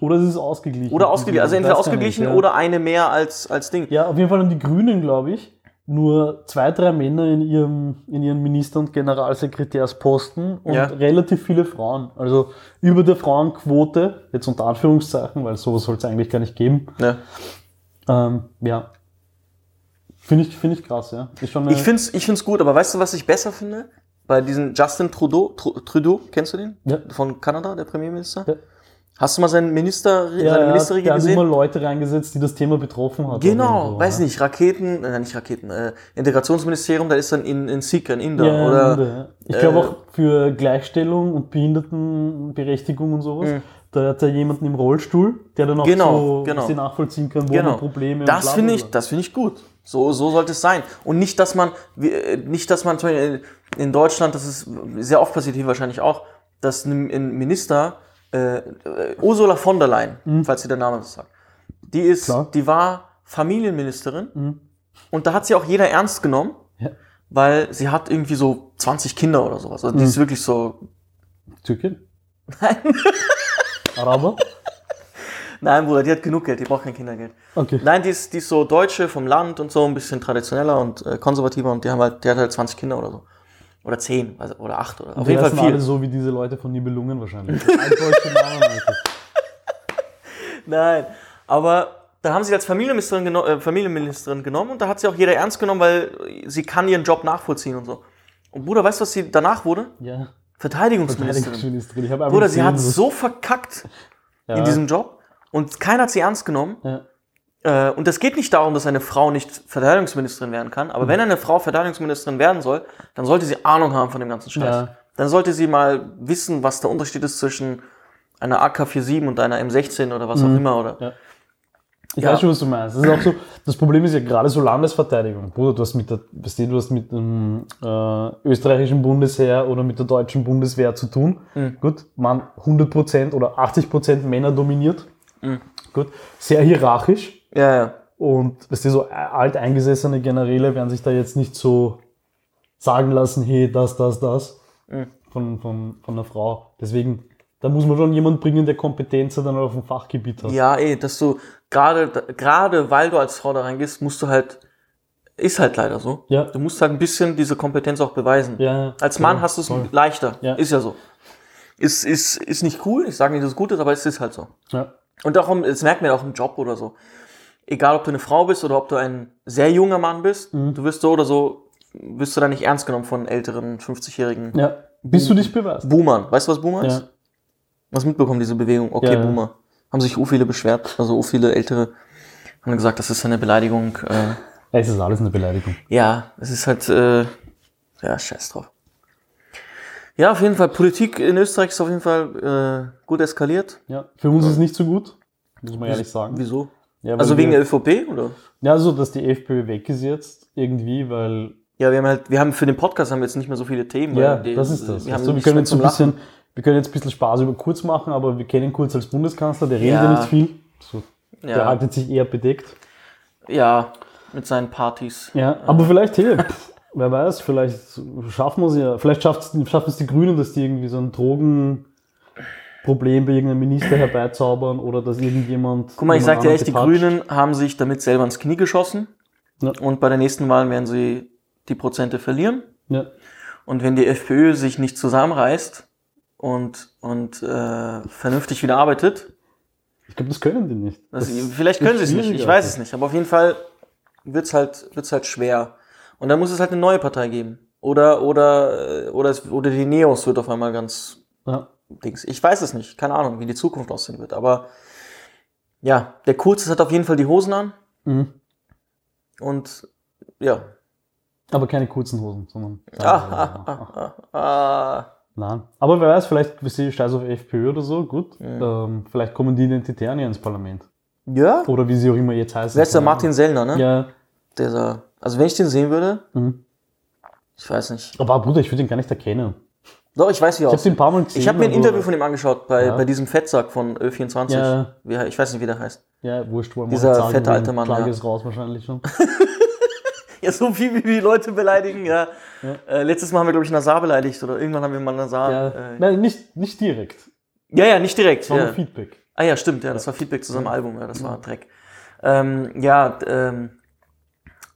[SPEAKER 2] Oder es ist ausgeglichen.
[SPEAKER 1] Oder ausgeglichen, also entweder ausgeglichen
[SPEAKER 2] nicht, ja.
[SPEAKER 1] oder eine mehr als, als Ding.
[SPEAKER 2] Ja, auf jeden Fall haben die Grünen, glaube ich, nur zwei, drei Männer in ihrem, in ihren Minister- und Generalsekretärsposten und
[SPEAKER 1] Ja.
[SPEAKER 2] relativ viele Frauen. Also über der Frauenquote, jetzt unter Anführungszeichen, weil sowas soll es eigentlich gar nicht geben.
[SPEAKER 1] Ja.
[SPEAKER 2] Ähm, ja. Finde ich, finde ich krass, ja.
[SPEAKER 1] Ich finde es ich find's gut, aber weißt du, was ich besser finde? Bei diesem Justin Trudeau, Tru- Trudeau, kennst du den?
[SPEAKER 2] Ja.
[SPEAKER 1] Von Kanada, der Premierminister?
[SPEAKER 2] Ja.
[SPEAKER 1] Hast du mal seinen Minister,
[SPEAKER 2] ja,
[SPEAKER 1] seine
[SPEAKER 2] ja,
[SPEAKER 1] Ministerriege
[SPEAKER 2] der hat
[SPEAKER 1] gesehen?
[SPEAKER 2] immer Leute reingesetzt, die das Thema betroffen hat.
[SPEAKER 1] Genau,
[SPEAKER 2] irgendwo,
[SPEAKER 1] weiß
[SPEAKER 2] ja.
[SPEAKER 1] nicht, Raketen, äh, nicht Raketen, äh, Integrationsministerium, da ist dann in, in Sikh, ein Inder,
[SPEAKER 2] Ja,
[SPEAKER 1] oder?
[SPEAKER 2] Ende, ja. Ich glaube
[SPEAKER 1] äh,
[SPEAKER 2] auch für Gleichstellung und Behindertenberechtigung und sowas. Da hat er jemanden im Rollstuhl, der dann auch.
[SPEAKER 1] Genau,
[SPEAKER 2] so
[SPEAKER 1] genau.
[SPEAKER 2] nachvollziehen kann, wo
[SPEAKER 1] Genau.
[SPEAKER 2] man Probleme
[SPEAKER 1] Das finde ich, das finde ich gut. So, so sollte es sein. Und nicht, dass man, äh, nicht, dass man zum Beispiel in Deutschland, das ist sehr oft passiert hier wahrscheinlich auch, dass ein Minister, äh, äh, Ursula von der Leyen, falls sie der Name das sagt, die ist,
[SPEAKER 2] Mhm. Klar.
[SPEAKER 1] die war Familienministerin
[SPEAKER 2] Mhm.
[SPEAKER 1] und da hat sie auch jeder ernst genommen,
[SPEAKER 2] Ja.
[SPEAKER 1] weil sie hat irgendwie so 20 Kinder oder sowas. Also die
[SPEAKER 2] Mhm.
[SPEAKER 1] ist wirklich so,
[SPEAKER 2] Türkin? *laughs* Araber?
[SPEAKER 1] Nein, Bruder, die hat genug Geld, die braucht kein Kindergeld.
[SPEAKER 2] Okay.
[SPEAKER 1] Nein, die ist, die ist so Deutsche vom Land und so, ein bisschen traditioneller und äh, konservativer und die haben halt, die hat halt 20 Kinder oder so. Oder 10 also, oder 8 oder auf
[SPEAKER 2] Die
[SPEAKER 1] jeden Fall viel.
[SPEAKER 2] alle so wie diese Leute von Nibelungen wahrscheinlich. *laughs*
[SPEAKER 1] Nein, aber da haben sie als Familienministerin, geno äh, Familienministerin genommen und da hat sie auch jeder ernst genommen, weil sie kann ihren Job nachvollziehen und so. Und Bruder, weißt du, was sie danach wurde?
[SPEAKER 2] Ja.
[SPEAKER 1] Verteidigungsministerin.
[SPEAKER 2] Verteidigungsministerin.
[SPEAKER 1] Bruder, sie hat so verkackt
[SPEAKER 2] ja.
[SPEAKER 1] in diesem Job und keiner hat sie ernst genommen.
[SPEAKER 2] Ja.
[SPEAKER 1] Äh, und es geht nicht darum, dass eine Frau nicht Verteidigungsministerin werden kann,
[SPEAKER 2] Mhm.
[SPEAKER 1] aber wenn eine Frau Verteidigungsministerin werden soll, dann sollte sie Ahnung haben von dem ganzen Scheiß.
[SPEAKER 2] Ja.
[SPEAKER 1] Dann sollte sie mal wissen, was der Unterschied ist zwischen einer AK-47 und einer M16 oder was auch immer. Oder
[SPEAKER 2] Mhm. Ja. Ich
[SPEAKER 1] Ja.
[SPEAKER 2] weiß schon, was du meinst. Das ist auch so, das Problem ist ja gerade so Landesverteidigung. Bruder, du hast mit der, weißt du, du hast mit dem äh, österreichischen Bundesheer oder mit der deutschen Bundeswehr zu tun.
[SPEAKER 1] Mhm.
[SPEAKER 2] Gut, man 100% oder 80% Männer dominiert.
[SPEAKER 1] Mhm.
[SPEAKER 2] Gut, sehr hierarchisch.
[SPEAKER 1] Ja, ja.
[SPEAKER 2] Und weißt du, so alteingesessene Generäle werden sich da jetzt nicht so sagen lassen, hey, das, das, das
[SPEAKER 1] Mhm.
[SPEAKER 2] von, von, von einer Frau. Deswegen, da muss man schon jemanden bringen, der Kompetenz dann auf dem Fachgebiet hat.
[SPEAKER 1] Ja, eh, dass du gerade, gerade weil du als Frau da reingehst, musst du halt, ist halt leider so.
[SPEAKER 2] Ja.
[SPEAKER 1] Du musst halt ein bisschen diese Kompetenz auch beweisen.
[SPEAKER 2] Ja,
[SPEAKER 1] Als Mann
[SPEAKER 2] ja,
[SPEAKER 1] hast du es leichter.
[SPEAKER 2] Ja.
[SPEAKER 1] Ist ja so. Ist, ist, ist nicht cool, ich sage nicht, dass es gut ist, aber es ist halt so.
[SPEAKER 2] Ja.
[SPEAKER 1] Und darum, das merkt man auch im Job oder so. Egal, ob du eine Frau bist oder ob du ein sehr junger Mann bist,
[SPEAKER 2] Mhm.
[SPEAKER 1] du wirst so oder so, wirst du da nicht ernst genommen von älteren 50-jährigen
[SPEAKER 2] ja. Bis du dich beweist.
[SPEAKER 1] Boomern. Weißt du, was Boomer
[SPEAKER 2] Ja.
[SPEAKER 1] ist? Was mitbekommen, diese Bewegung? Okay,
[SPEAKER 2] ja.
[SPEAKER 1] Boomer. Haben sich u viele beschwert, also u viele ältere haben gesagt, das ist eine Beleidigung. Äh,
[SPEAKER 2] Es ist alles eine Beleidigung.
[SPEAKER 1] ja, es ist halt, äh, ja, scheiß drauf. Ja, auf jeden Fall, Politik in Österreich ist auf jeden Fall äh, gut eskaliert.
[SPEAKER 2] Ja. Für uns ist es nicht so gut, muss man ehrlich sagen.
[SPEAKER 1] Wieso?
[SPEAKER 2] Ja,
[SPEAKER 1] Also wegen
[SPEAKER 2] wir,
[SPEAKER 1] der ÖVP, oder?
[SPEAKER 2] Ja, so, dass die FPÖ weg ist jetzt, irgendwie, weil.
[SPEAKER 1] Ja, wir haben halt, wir haben für den Podcast haben wir jetzt nicht mehr so viele Themen.
[SPEAKER 2] Ja,
[SPEAKER 1] weil die-
[SPEAKER 2] das ist das.
[SPEAKER 1] Wir, haben
[SPEAKER 2] also, wir können jetzt so ein
[SPEAKER 1] zum Lachen.
[SPEAKER 2] bisschen, wir können jetzt ein bisschen Spaß über Kurz machen, aber wir kennen Kurz als Bundeskanzler, der redet ja, nicht viel. So, Der
[SPEAKER 1] Ja,
[SPEAKER 2] haltet sich eher bedeckt.
[SPEAKER 1] ja, mit seinen Partys.
[SPEAKER 2] Ja, aber vielleicht, hey, pff, wer weiß, vielleicht schaffen wir es ja, vielleicht schaffen es die Grünen, dass die irgendwie so ein Drogenproblem bei irgendeinem Minister herbeizaubern oder dass irgendjemand.
[SPEAKER 1] Guck mal, ich sag dir echt, die Grünen haben sich damit selber ins Knie geschossen.
[SPEAKER 2] Ja.
[SPEAKER 1] Und bei der nächsten Wahl werden sie die Prozente verlieren.
[SPEAKER 2] Ja,
[SPEAKER 1] Und wenn die FPÖ sich nicht zusammenreißt und, und äh, vernünftig wieder arbeitet,
[SPEAKER 2] ich glaube, das können die nicht.
[SPEAKER 1] also
[SPEAKER 2] Das
[SPEAKER 1] vielleicht können sie es nicht, ich weiß es nicht, aber auf jeden Fall wird's halt, wird's halt schwer. Und dann muss es halt eine neue Partei geben. Oder, oder, äh, oder, es, oder die Neos wird auf einmal ganz
[SPEAKER 2] Ja.
[SPEAKER 1] Dings. Ich weiß es nicht, keine Ahnung, wie die Zukunft aussehen wird, aber ja, der Kurz hat auf jeden Fall die Hosen an
[SPEAKER 2] Mhm.
[SPEAKER 1] und ja.
[SPEAKER 2] Aber keine kurzen Hosen, sondern.
[SPEAKER 1] Ah, ah, ah, ah.
[SPEAKER 2] Nein. Aber wer weiß, vielleicht wir sehen Scheiß auf FPÖ oder so, gut. Ähm, vielleicht kommen die Identitären ja ins Parlament.
[SPEAKER 1] Ja?
[SPEAKER 2] Oder wie sie auch immer jetzt heißen.
[SPEAKER 1] Wer ist der Martin Sellner, ne?
[SPEAKER 2] Ja.
[SPEAKER 1] Dieser, also wenn ich den sehen würde,
[SPEAKER 2] Mhm.
[SPEAKER 1] ich weiß nicht.
[SPEAKER 2] Aber Bruder, ich würde ihn gar nicht erkennen.
[SPEAKER 1] Doch, ich weiß, wie er
[SPEAKER 2] Ich habe ihn ein paar Mal gesehen.
[SPEAKER 1] Ich habe mir ein Interview von ihm angeschaut bei,
[SPEAKER 2] Ja.
[SPEAKER 1] bei diesem Fettsack von Ö24.
[SPEAKER 2] Ja.
[SPEAKER 1] Wie, er- ich weiß nicht, wie der heißt.
[SPEAKER 2] Ja, wurscht, wollen wir
[SPEAKER 1] Dieser
[SPEAKER 2] sagen,
[SPEAKER 1] fette alte Mann,
[SPEAKER 2] Klage
[SPEAKER 1] ja.
[SPEAKER 2] ist raus wahrscheinlich schon. *laughs*
[SPEAKER 1] Ja, so viel wie die Leute beleidigen, ja. Äh, letztes Mal haben wir, glaube ich, Nazar beleidigt oder irgendwann haben wir mal Nazar.
[SPEAKER 2] Ja,
[SPEAKER 1] äh,
[SPEAKER 2] nein, nicht, nicht direkt.
[SPEAKER 1] ja, ja, nicht direkt.
[SPEAKER 2] Das war
[SPEAKER 1] Ja.
[SPEAKER 2] nur Feedback.
[SPEAKER 1] Ah ja, stimmt, ja, das war Feedback zu seinem Album, ja, das war Dreck. Ähm, ja, ähm,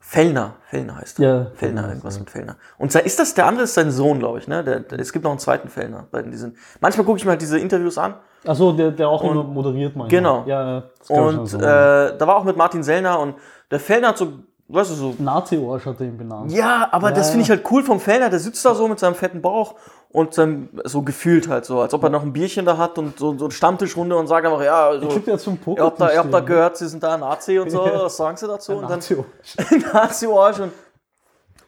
[SPEAKER 1] Fellner, Fellner heißt er.
[SPEAKER 2] Ja,
[SPEAKER 1] Fellner, irgendwas mit Fellner. Und ist das, der andere ist sein Sohn, glaube ich, ne? Der, der, es gibt noch einen zweiten Fellner bei diesen. Manchmal gucke ich mir halt diese Interviews an
[SPEAKER 2] Achso, der, der auch immer moderiert manchmal.
[SPEAKER 1] Genau.
[SPEAKER 2] Ja,
[SPEAKER 1] und äh,
[SPEAKER 2] so.
[SPEAKER 1] da war auch mit Martin Sellner und der Fellner hat so, weißt du, so
[SPEAKER 2] Nazi-Arsch hat er ihn benannt.
[SPEAKER 1] Ja, aber das
[SPEAKER 2] Ja.
[SPEAKER 1] finde ich halt cool vom Fellner. Der sitzt da so mit seinem fetten Bauch und seinem, so gefühlt halt so, als ob er noch ein Bierchen da hat und so, so eine Stammtischrunde und sagt einfach, ja, so,
[SPEAKER 2] Ich glaube, der hat so einen
[SPEAKER 1] ihr
[SPEAKER 2] Poker.
[SPEAKER 1] habt da, ihr habt da gehört, sie sind da Nazi und so, was sagen sie dazu? Und dann
[SPEAKER 2] Nazi-Arsch. *laughs*
[SPEAKER 1] Nazi-Arsch und,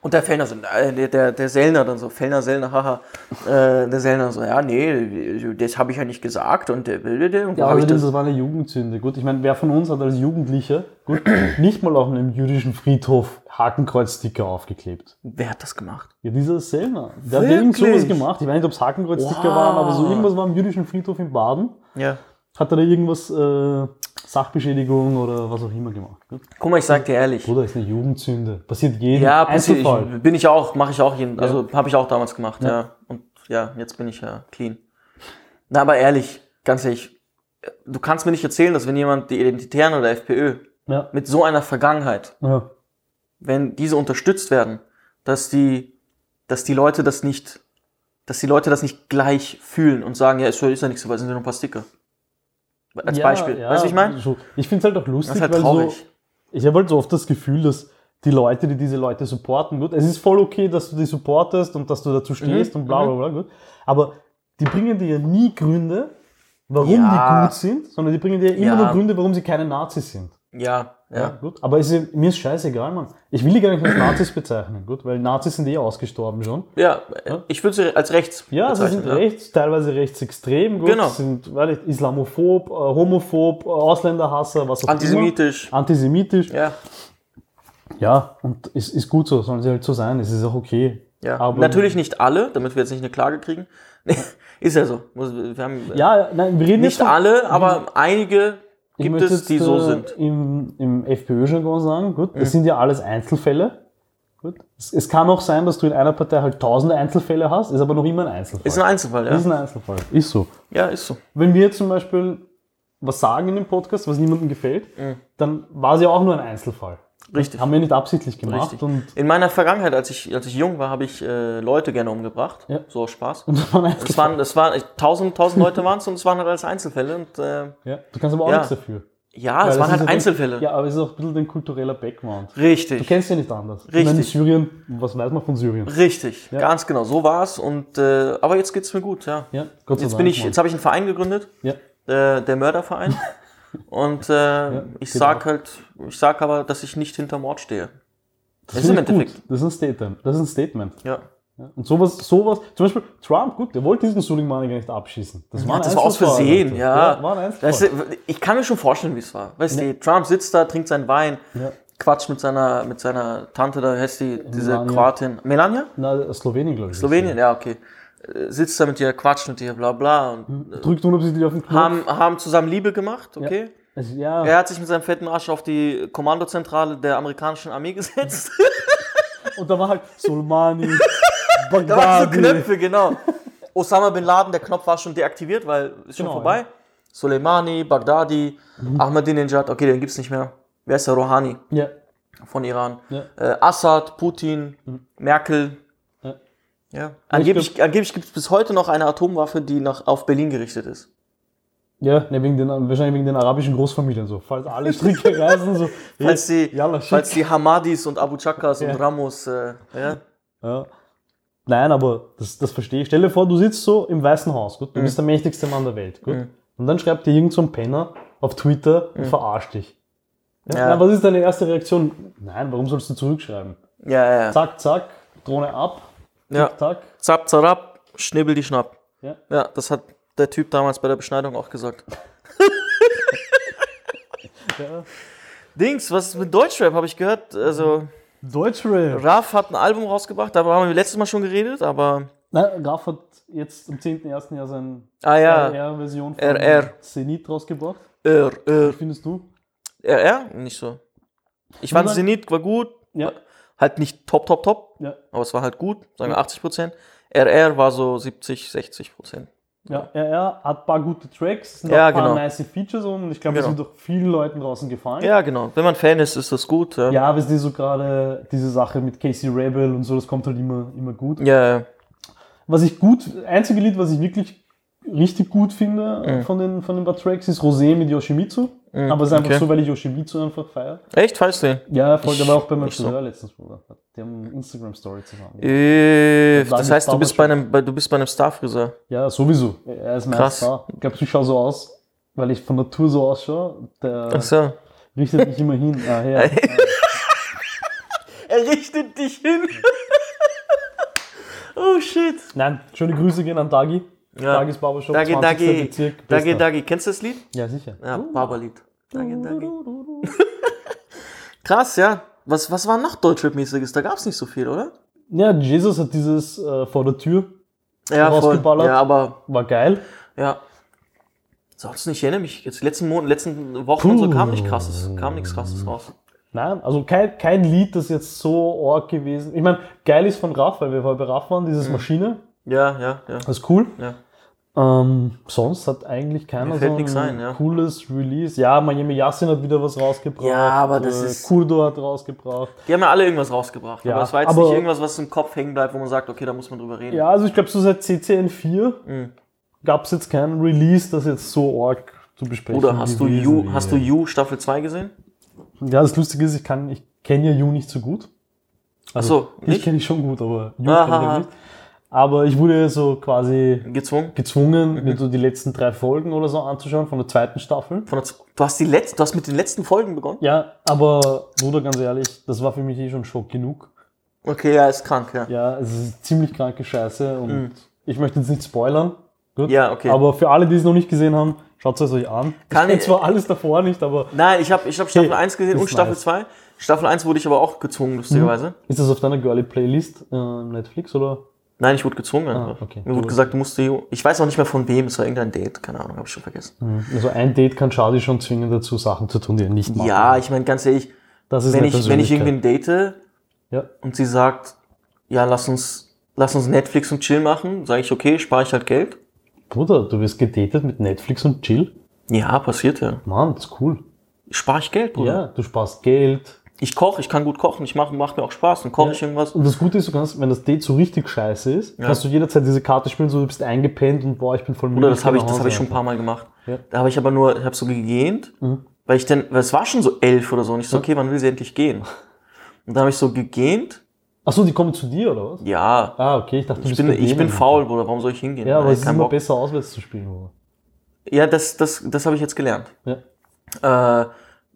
[SPEAKER 1] und der Fellner so, äh, der, der, Sellner dann so, Fellner, Sellner, haha, äh, der Sellner so, ja, nee, das habe ich ja nicht gesagt und der will, wo
[SPEAKER 2] Ja,
[SPEAKER 1] hab ich das?
[SPEAKER 2] das war eine Jugendsünde. Gut, ich meine, wer von uns hat als Jugendlicher gut, *clears throat* nicht mal auf einem jüdischen Friedhof Hakenkreuz-Sticker aufgeklebt?
[SPEAKER 1] Wer hat das gemacht?
[SPEAKER 2] Ja, dieser Selner. Der hat irgend
[SPEAKER 1] Wirklich?
[SPEAKER 2] sowas gemacht. Ich weiß nicht, ob es Hakenkreuz-Sticker
[SPEAKER 1] Wow.
[SPEAKER 2] waren, aber so irgendwas war am jüdischen Friedhof in Baden.
[SPEAKER 1] Ja.
[SPEAKER 2] Hat er da irgendwas, äh, Sachbeschädigung oder was auch immer gemacht. Gut.
[SPEAKER 1] Guck mal, ich sag dir ehrlich.
[SPEAKER 2] Bruder, ist eine Jugendsünde. Passiert jedem
[SPEAKER 1] Ja, passiert, ich, bin ich auch, mache ich auch jeden, also habe ich auch damals gemacht, ja. Und ja, jetzt bin ich ja clean. Na, aber ehrlich, ganz ehrlich, du kannst mir nicht erzählen, dass wenn jemand die Identitären oder FPÖ
[SPEAKER 2] Ja.
[SPEAKER 1] mit so einer Vergangenheit,
[SPEAKER 2] Ja.
[SPEAKER 1] wenn diese unterstützt werden, dass die, dass die Leute das nicht, dass die Leute das nicht gleich fühlen und sagen, ja, ist ja, ist ja nichts, weil sind ja nur ein paar Sticker. Als
[SPEAKER 2] Ja,
[SPEAKER 1] Beispiel.
[SPEAKER 2] ja,
[SPEAKER 1] weißt du, ich meine?
[SPEAKER 2] Ich finde es halt auch lustig,
[SPEAKER 1] halt
[SPEAKER 2] weil so, ich habe halt so oft das Gefühl, dass die Leute, die diese Leute supporten, gut, es ist voll okay, dass du die supportest und dass du dazu stehst
[SPEAKER 1] Mhm,
[SPEAKER 2] und bla bla bla, gut, aber die bringen dir ja nie Gründe, warum
[SPEAKER 1] Ja.
[SPEAKER 2] die gut sind, sondern die bringen dir immer nur Gründe, warum sie keine Nazis sind.
[SPEAKER 1] Ja, ja.
[SPEAKER 2] Ja, gut. Aber ist, mir ist scheißegal, Mann. Ich will die gar nicht als *clears throat* Nazis bezeichnen, gut, weil Nazis sind eh ausgestorben schon.
[SPEAKER 1] Ja, ich würde sie als rechts
[SPEAKER 2] Ja, sie sind
[SPEAKER 1] bezeichnen,
[SPEAKER 2] rechts, teilweise rechtsextrem, gut,
[SPEAKER 1] Genau.
[SPEAKER 2] sind weil ich, islamophob, äh, homophob, äh, Ausländerhasser, was auch
[SPEAKER 1] Antisemitisch.
[SPEAKER 2] immer. Antisemitisch.
[SPEAKER 1] Ja,
[SPEAKER 2] Ja, und es ist gut so, sollen sie halt so sein, es ist auch okay.
[SPEAKER 1] ja.
[SPEAKER 2] Aber-
[SPEAKER 1] Natürlich nicht alle, damit wir jetzt nicht eine Klage kriegen. *laughs* ist ja so. Wir haben
[SPEAKER 2] Ja, nein, wir reden
[SPEAKER 1] nicht
[SPEAKER 2] von-
[SPEAKER 1] alle, aber einige gibt
[SPEAKER 2] möchte
[SPEAKER 1] es, die so
[SPEAKER 2] äh,
[SPEAKER 1] sind.
[SPEAKER 2] Im, im FPÖ-Jargon sagen, gut, das sind ja alles Einzelfälle. Gut. Es, es kann auch sein, dass du in einer Partei halt tausende Einzelfälle hast, ist aber noch immer ein Einzelfall.
[SPEAKER 1] Ist ein Einzelfall, ja.
[SPEAKER 2] ist ein Einzelfall. Ist so.
[SPEAKER 1] Ja, ist so.
[SPEAKER 2] Wenn wir zum Beispiel was sagen in dem Podcast, was niemandem gefällt, dann war es ja auch nur ein Einzelfall.
[SPEAKER 1] Richtig.
[SPEAKER 2] Haben wir nicht absichtlich gemacht.
[SPEAKER 1] Richtig.
[SPEAKER 2] Und,
[SPEAKER 1] In meiner Vergangenheit, als ich, als ich jung war, habe ich äh, Leute gerne umgebracht.
[SPEAKER 2] Ja.
[SPEAKER 1] So aus Spaß.
[SPEAKER 2] und das war ein
[SPEAKER 1] Das
[SPEAKER 2] Einzelfall.
[SPEAKER 1] waren, das waren, ich- tausend, tausend Leute *laughs* waren es und es waren halt alles Einzelfälle. Und äh,
[SPEAKER 2] Ja, du kannst aber auch
[SPEAKER 1] Ja.
[SPEAKER 2] nichts dafür.
[SPEAKER 1] ja, es
[SPEAKER 2] Weil
[SPEAKER 1] waren
[SPEAKER 2] das
[SPEAKER 1] halt
[SPEAKER 2] ja
[SPEAKER 1] Einzelfälle.
[SPEAKER 2] Ja, aber es ist auch ein bisschen dein kultureller Background. Du
[SPEAKER 1] Richtig.
[SPEAKER 2] kennst ja nicht anders. Ich
[SPEAKER 1] Richtig.
[SPEAKER 2] meine, in Syrien, was weiß man von Syrien?
[SPEAKER 1] Richtig, ganz genau, so war es. Und äh, aber jetzt geht's mir gut, ja.
[SPEAKER 2] Ja, Gott sei
[SPEAKER 1] Jetzt
[SPEAKER 2] Dank.
[SPEAKER 1] bin ich, jetzt habe ich einen Verein gegründet,
[SPEAKER 2] ja.
[SPEAKER 1] äh, der Mörderverein. *laughs* Und äh, ich
[SPEAKER 2] geht
[SPEAKER 1] sag
[SPEAKER 2] auch.
[SPEAKER 1] halt, ich sag aber, dass ich nicht hinter Mord stehe. Das, ist
[SPEAKER 2] Finde
[SPEAKER 1] im
[SPEAKER 2] ich gut.
[SPEAKER 1] Endeffekt.
[SPEAKER 2] Das ist ein Statement. Das ist ein Statement.
[SPEAKER 1] Ja.
[SPEAKER 2] Ja. Und sowas, sowas, zum Beispiel Trump, gut, der wollte diesen Soleimani gar nicht abschießen. Das war, ein
[SPEAKER 1] Das war aus Versehen,
[SPEAKER 2] Alter.
[SPEAKER 1] ja. Weißt du, ich kann mir schon vorstellen, wie es war. Weißt du, Trump sitzt da, trinkt seinen Wein,
[SPEAKER 2] Ja.
[SPEAKER 1] quatscht mit seiner, mit seiner Tante, da heißt die, diese
[SPEAKER 2] Melania.
[SPEAKER 1] Kroatin. Melania?
[SPEAKER 2] Na, Slowenien, glaube ich.
[SPEAKER 1] Slowenien? Ja, okay. Äh, Sitzt da mit ihr, quatscht mit ihr, bla bla. Und
[SPEAKER 2] Drückt unabsichtlich auf den Knopf.
[SPEAKER 1] haben, haben zusammen Liebe gemacht, okay?
[SPEAKER 2] Also, ja.
[SPEAKER 1] Er hat sich mit seinem fetten Arsch auf die Kommandozentrale der amerikanischen Armee gesetzt. *laughs*
[SPEAKER 2] Und da war halt Soleimani, *laughs*
[SPEAKER 1] da waren so. Knöpfe, genau. Osama Bin Laden, der Knopf war schon deaktiviert, weil ist schon
[SPEAKER 2] Genau,
[SPEAKER 1] vorbei. Soleimani, Baghdadi, Ahmadinejad, okay, den gibt's nicht mehr. Wer ist der Rouhani
[SPEAKER 2] Ja.
[SPEAKER 1] von Iran?
[SPEAKER 2] Ja.
[SPEAKER 1] Äh, Assad, Putin, Merkel.
[SPEAKER 2] Ja.
[SPEAKER 1] Angeblich, angeblich gibt es bis heute noch eine Atomwaffe, die nach, auf Berlin gerichtet ist.
[SPEAKER 2] Ja, ne, wegen den, wahrscheinlich wegen den arabischen Großfamilien so. Falls alle *laughs* Stricke reißen, so.
[SPEAKER 1] Falls die,
[SPEAKER 2] Yalla, schick.
[SPEAKER 1] falls die Hamadis und Abu Chakas
[SPEAKER 2] Ja.
[SPEAKER 1] und Ramos, äh, ja.
[SPEAKER 2] Ja. Nein, aber das, das verstehe ich. Stell dir vor, du sitzt so im Weißen Haus, gut? Du
[SPEAKER 1] Mhm.
[SPEAKER 2] bist der mächtigste Mann der Welt, gut? Und dann schreibt dir irgend so ein Penner auf Twitter und verarscht dich. Ja.
[SPEAKER 1] Mhm. Ja.
[SPEAKER 2] Na, was ist deine erste Reaktion? Nein, warum sollst du zurückschreiben?
[SPEAKER 1] Ja, ja.
[SPEAKER 2] Zack, zack, Drohne ab,
[SPEAKER 1] ja.
[SPEAKER 2] tick, tack.
[SPEAKER 1] Zap, zarab, schnibbel die Schnapp.
[SPEAKER 2] Ja.
[SPEAKER 1] Ja, das hat der Typ damals bei der Beschneidung auch gesagt. *laughs*
[SPEAKER 2] Ja.
[SPEAKER 1] Dings, was ist mit Deutschrap, habe ich gehört. Also,
[SPEAKER 2] Deutschrap.
[SPEAKER 1] Raf hat ein Album rausgebracht, darüber haben wir letztes Mal schon geredet, aber.
[SPEAKER 2] Na, Graf hat jetzt am 10.01. Jahr seine
[SPEAKER 1] Ah ja,
[SPEAKER 2] RR-Version von
[SPEAKER 1] RR.
[SPEAKER 2] Zenit rausgebracht.
[SPEAKER 1] R, R.
[SPEAKER 2] Wie findest du?
[SPEAKER 1] RR? Nicht so. Ich fand Zenit war gut,
[SPEAKER 2] Ja.
[SPEAKER 1] Halt nicht top, top, top,
[SPEAKER 2] Ja.
[SPEAKER 1] aber es war halt gut, sagen wir 80 Prozent. RR war so 70, 60 Prozent.
[SPEAKER 2] Ja, RR hat ein paar gute Tracks, sind
[SPEAKER 1] Ja,
[SPEAKER 2] ein paar
[SPEAKER 1] genau.
[SPEAKER 2] nice Features und ich glaube, es
[SPEAKER 1] Genau.
[SPEAKER 2] wird auch vielen Leuten draußen gefallen.
[SPEAKER 1] Ja, genau. Wenn man Fan ist, ist das gut. Ja,
[SPEAKER 2] Ja, aber es ist so gerade diese Sache mit Casey Rebel und so, das kommt halt immer, immer gut.
[SPEAKER 1] ja, ja.
[SPEAKER 2] Was ich gut, einzige Lied, was ich wirklich richtig gut finde
[SPEAKER 1] Mhm.
[SPEAKER 2] von den, von den paar Tracks, ist Rosé mit Yoshimitsu. Aber es ist einfach
[SPEAKER 1] okay.
[SPEAKER 2] so, weil ich Yoshimitsu einfach feiere.
[SPEAKER 1] Echt, falls du?
[SPEAKER 2] Ja, der war auch bei meinem
[SPEAKER 1] nicht so.
[SPEAKER 2] Friseur letztens, Bruder. Die haben eine Instagram-Story zusammen.
[SPEAKER 1] Äh,
[SPEAKER 2] Das
[SPEAKER 1] das heißt, du bist, bei einem, du bist bei einem Starfriseur.
[SPEAKER 2] Ja, sowieso. Er ist mein
[SPEAKER 1] Krass.
[SPEAKER 2] Star. Ich glaube, ich schaue so aus, weil ich von Natur so ausschaue. Der
[SPEAKER 1] Ach so.
[SPEAKER 2] richtet mich immer hin. Ah, *laughs* ja.
[SPEAKER 1] Er richtet dich hin. *laughs* oh shit.
[SPEAKER 2] Nein, schöne Grüße gehen an Dagi.
[SPEAKER 1] Ja.
[SPEAKER 2] Dagis Barbershop,
[SPEAKER 1] Dagi,
[SPEAKER 2] 20.
[SPEAKER 1] Dagi,
[SPEAKER 2] Bezirk.
[SPEAKER 1] Dagi. Dagi. Kennst du das Lied?
[SPEAKER 2] Ja, sicher.
[SPEAKER 1] Ja, Barberlied. Dagi, Dagi. *laughs* Krass, ja. Was, was war noch Deutschrap-mäßiges? Da gab es nicht so viel, oder?
[SPEAKER 2] Ja, Jesus hat dieses äh, vor der Tür,
[SPEAKER 1] Ja.
[SPEAKER 2] Rausgeballert.
[SPEAKER 1] Ja, aber,
[SPEAKER 2] war geil.
[SPEAKER 1] ja. Sonst nicht, ich erinnere mich. Jetzt letzten Monaten, letzten Wochen und so kam nicht krasses, kam nichts krasses raus.
[SPEAKER 2] Nein, also kein, kein Lied, das jetzt so arg gewesen. Ich meine, geil ist von Raff, weil wir vorher bei Raff waren,
[SPEAKER 1] Mhm.
[SPEAKER 2] dieses Maschine.
[SPEAKER 1] Ja, ja, ja.
[SPEAKER 2] Das ist cool.
[SPEAKER 1] ja.
[SPEAKER 2] Ähm, sonst hat eigentlich keiner so ein
[SPEAKER 1] ein, ja.
[SPEAKER 2] cooles Release. Ja, Miami Yassin hat wieder was rausgebracht.
[SPEAKER 1] Ja, aber das
[SPEAKER 2] äh,
[SPEAKER 1] ist-
[SPEAKER 2] Kurdo hat rausgebracht.
[SPEAKER 1] Die haben ja alle irgendwas rausgebracht.
[SPEAKER 2] Ja,
[SPEAKER 1] aber es war jetzt
[SPEAKER 2] aber-
[SPEAKER 1] nicht irgendwas, was im Kopf hängen bleibt, wo man sagt, okay, da muss man drüber reden.
[SPEAKER 2] Ja, also ich glaube, so seit CCN4
[SPEAKER 1] Mhm.
[SPEAKER 2] gab es jetzt keinen Release, das jetzt so arg zu besprechen
[SPEAKER 1] Oder hast du You, hast du You Staffel 2 gesehen?
[SPEAKER 2] Ja, das Lustige ist, ich, kann- ich kenne ja You nicht so gut. Also,
[SPEAKER 1] Ach so,
[SPEAKER 2] ich kenne ich schon gut, aber You
[SPEAKER 1] Aha,
[SPEAKER 2] kenne ich nicht. Aber ich wurde so quasi
[SPEAKER 1] Gezwungen?
[SPEAKER 2] gezwungen,
[SPEAKER 1] Mhm.
[SPEAKER 2] mir so die letzten drei Folgen oder so anzuschauen von der zweiten Staffel.
[SPEAKER 1] Von der, du, hast die letzten, du hast mit den letzten Folgen begonnen?
[SPEAKER 2] Ja, aber Bruder, ganz ehrlich, das war für mich eh schon Schock genug.
[SPEAKER 1] Okay, ja, ist krank, ja.
[SPEAKER 2] Ja, es ist ziemlich kranke Scheiße und ich möchte jetzt nicht spoilern. Gut.
[SPEAKER 1] Mhm. Ja, okay.
[SPEAKER 2] Aber für alle, die es noch nicht gesehen haben, schaut es euch an.
[SPEAKER 1] Kann
[SPEAKER 2] ich
[SPEAKER 1] ich-
[SPEAKER 2] zwar alles davor nicht, aber
[SPEAKER 1] Nein, ich habe ich hab Staffel
[SPEAKER 2] Okay,
[SPEAKER 1] 1 gesehen und Staffel
[SPEAKER 2] nice.
[SPEAKER 1] 2. Staffel 1 wurde ich aber auch gezwungen, lustigerweise.
[SPEAKER 2] ist das auf deiner Girly Playlist äh, Netflix oder?
[SPEAKER 1] Nein, ich wurde gezwungen einfach.
[SPEAKER 2] okay.
[SPEAKER 1] Mir wurde gesagt, du musst die, ich weiß auch nicht mehr von wem, es war irgendein Date, keine Ahnung, habe ich schon vergessen.
[SPEAKER 2] Also ein Date kann Shadi schon zwingen dazu, Sachen zu tun, die er nicht macht.
[SPEAKER 1] Ja, ich meine, ganz ehrlich,
[SPEAKER 2] das ist
[SPEAKER 1] wenn ich, wenn ich irgendwen date
[SPEAKER 2] Ja.
[SPEAKER 1] und sie sagt, ja, lass uns, lass uns Netflix und Chill machen, sage ich, okay, spare ich halt Geld.
[SPEAKER 2] Bruder, du wirst gedatet mit Netflix und Chill.
[SPEAKER 1] Ja, passiert ja.
[SPEAKER 2] Mann, das ist cool.
[SPEAKER 1] Spare ich Geld, Bruder.
[SPEAKER 2] Ja, du sparst Geld.
[SPEAKER 1] Ich koche, ich kann gut kochen, ich mache mach mir auch Spaß, dann koche ich irgendwas.
[SPEAKER 2] Und das Gute ist, du kannst, wenn das Date so richtig scheiße ist, kannst du jederzeit diese Karte spielen, so du bist eingepennt und boah, ich bin voll müde.
[SPEAKER 1] Oder das habe ich, das habe ich schon ein paar Mal gemacht.
[SPEAKER 2] Ja.
[SPEAKER 1] Da habe ich aber nur, ich habe so gegähnt, weil ich dann, weil es war schon so elf oder so, und ich so, okay, wann will sie endlich gehen? Und da habe ich so gegähnt,
[SPEAKER 2] Achso, die kommen zu dir, oder was?
[SPEAKER 1] ja,
[SPEAKER 2] Ah, okay, ich dachte, du
[SPEAKER 1] ich bin, ich bin faul, Bruder, warum soll ich hingehen?
[SPEAKER 2] Ja, aber es ist immer
[SPEAKER 1] Bock.
[SPEAKER 2] besser, auswärts zu spielen, Bruder.
[SPEAKER 1] Ja, das, das, das habe ich jetzt gelernt.
[SPEAKER 2] Ja.
[SPEAKER 1] Äh,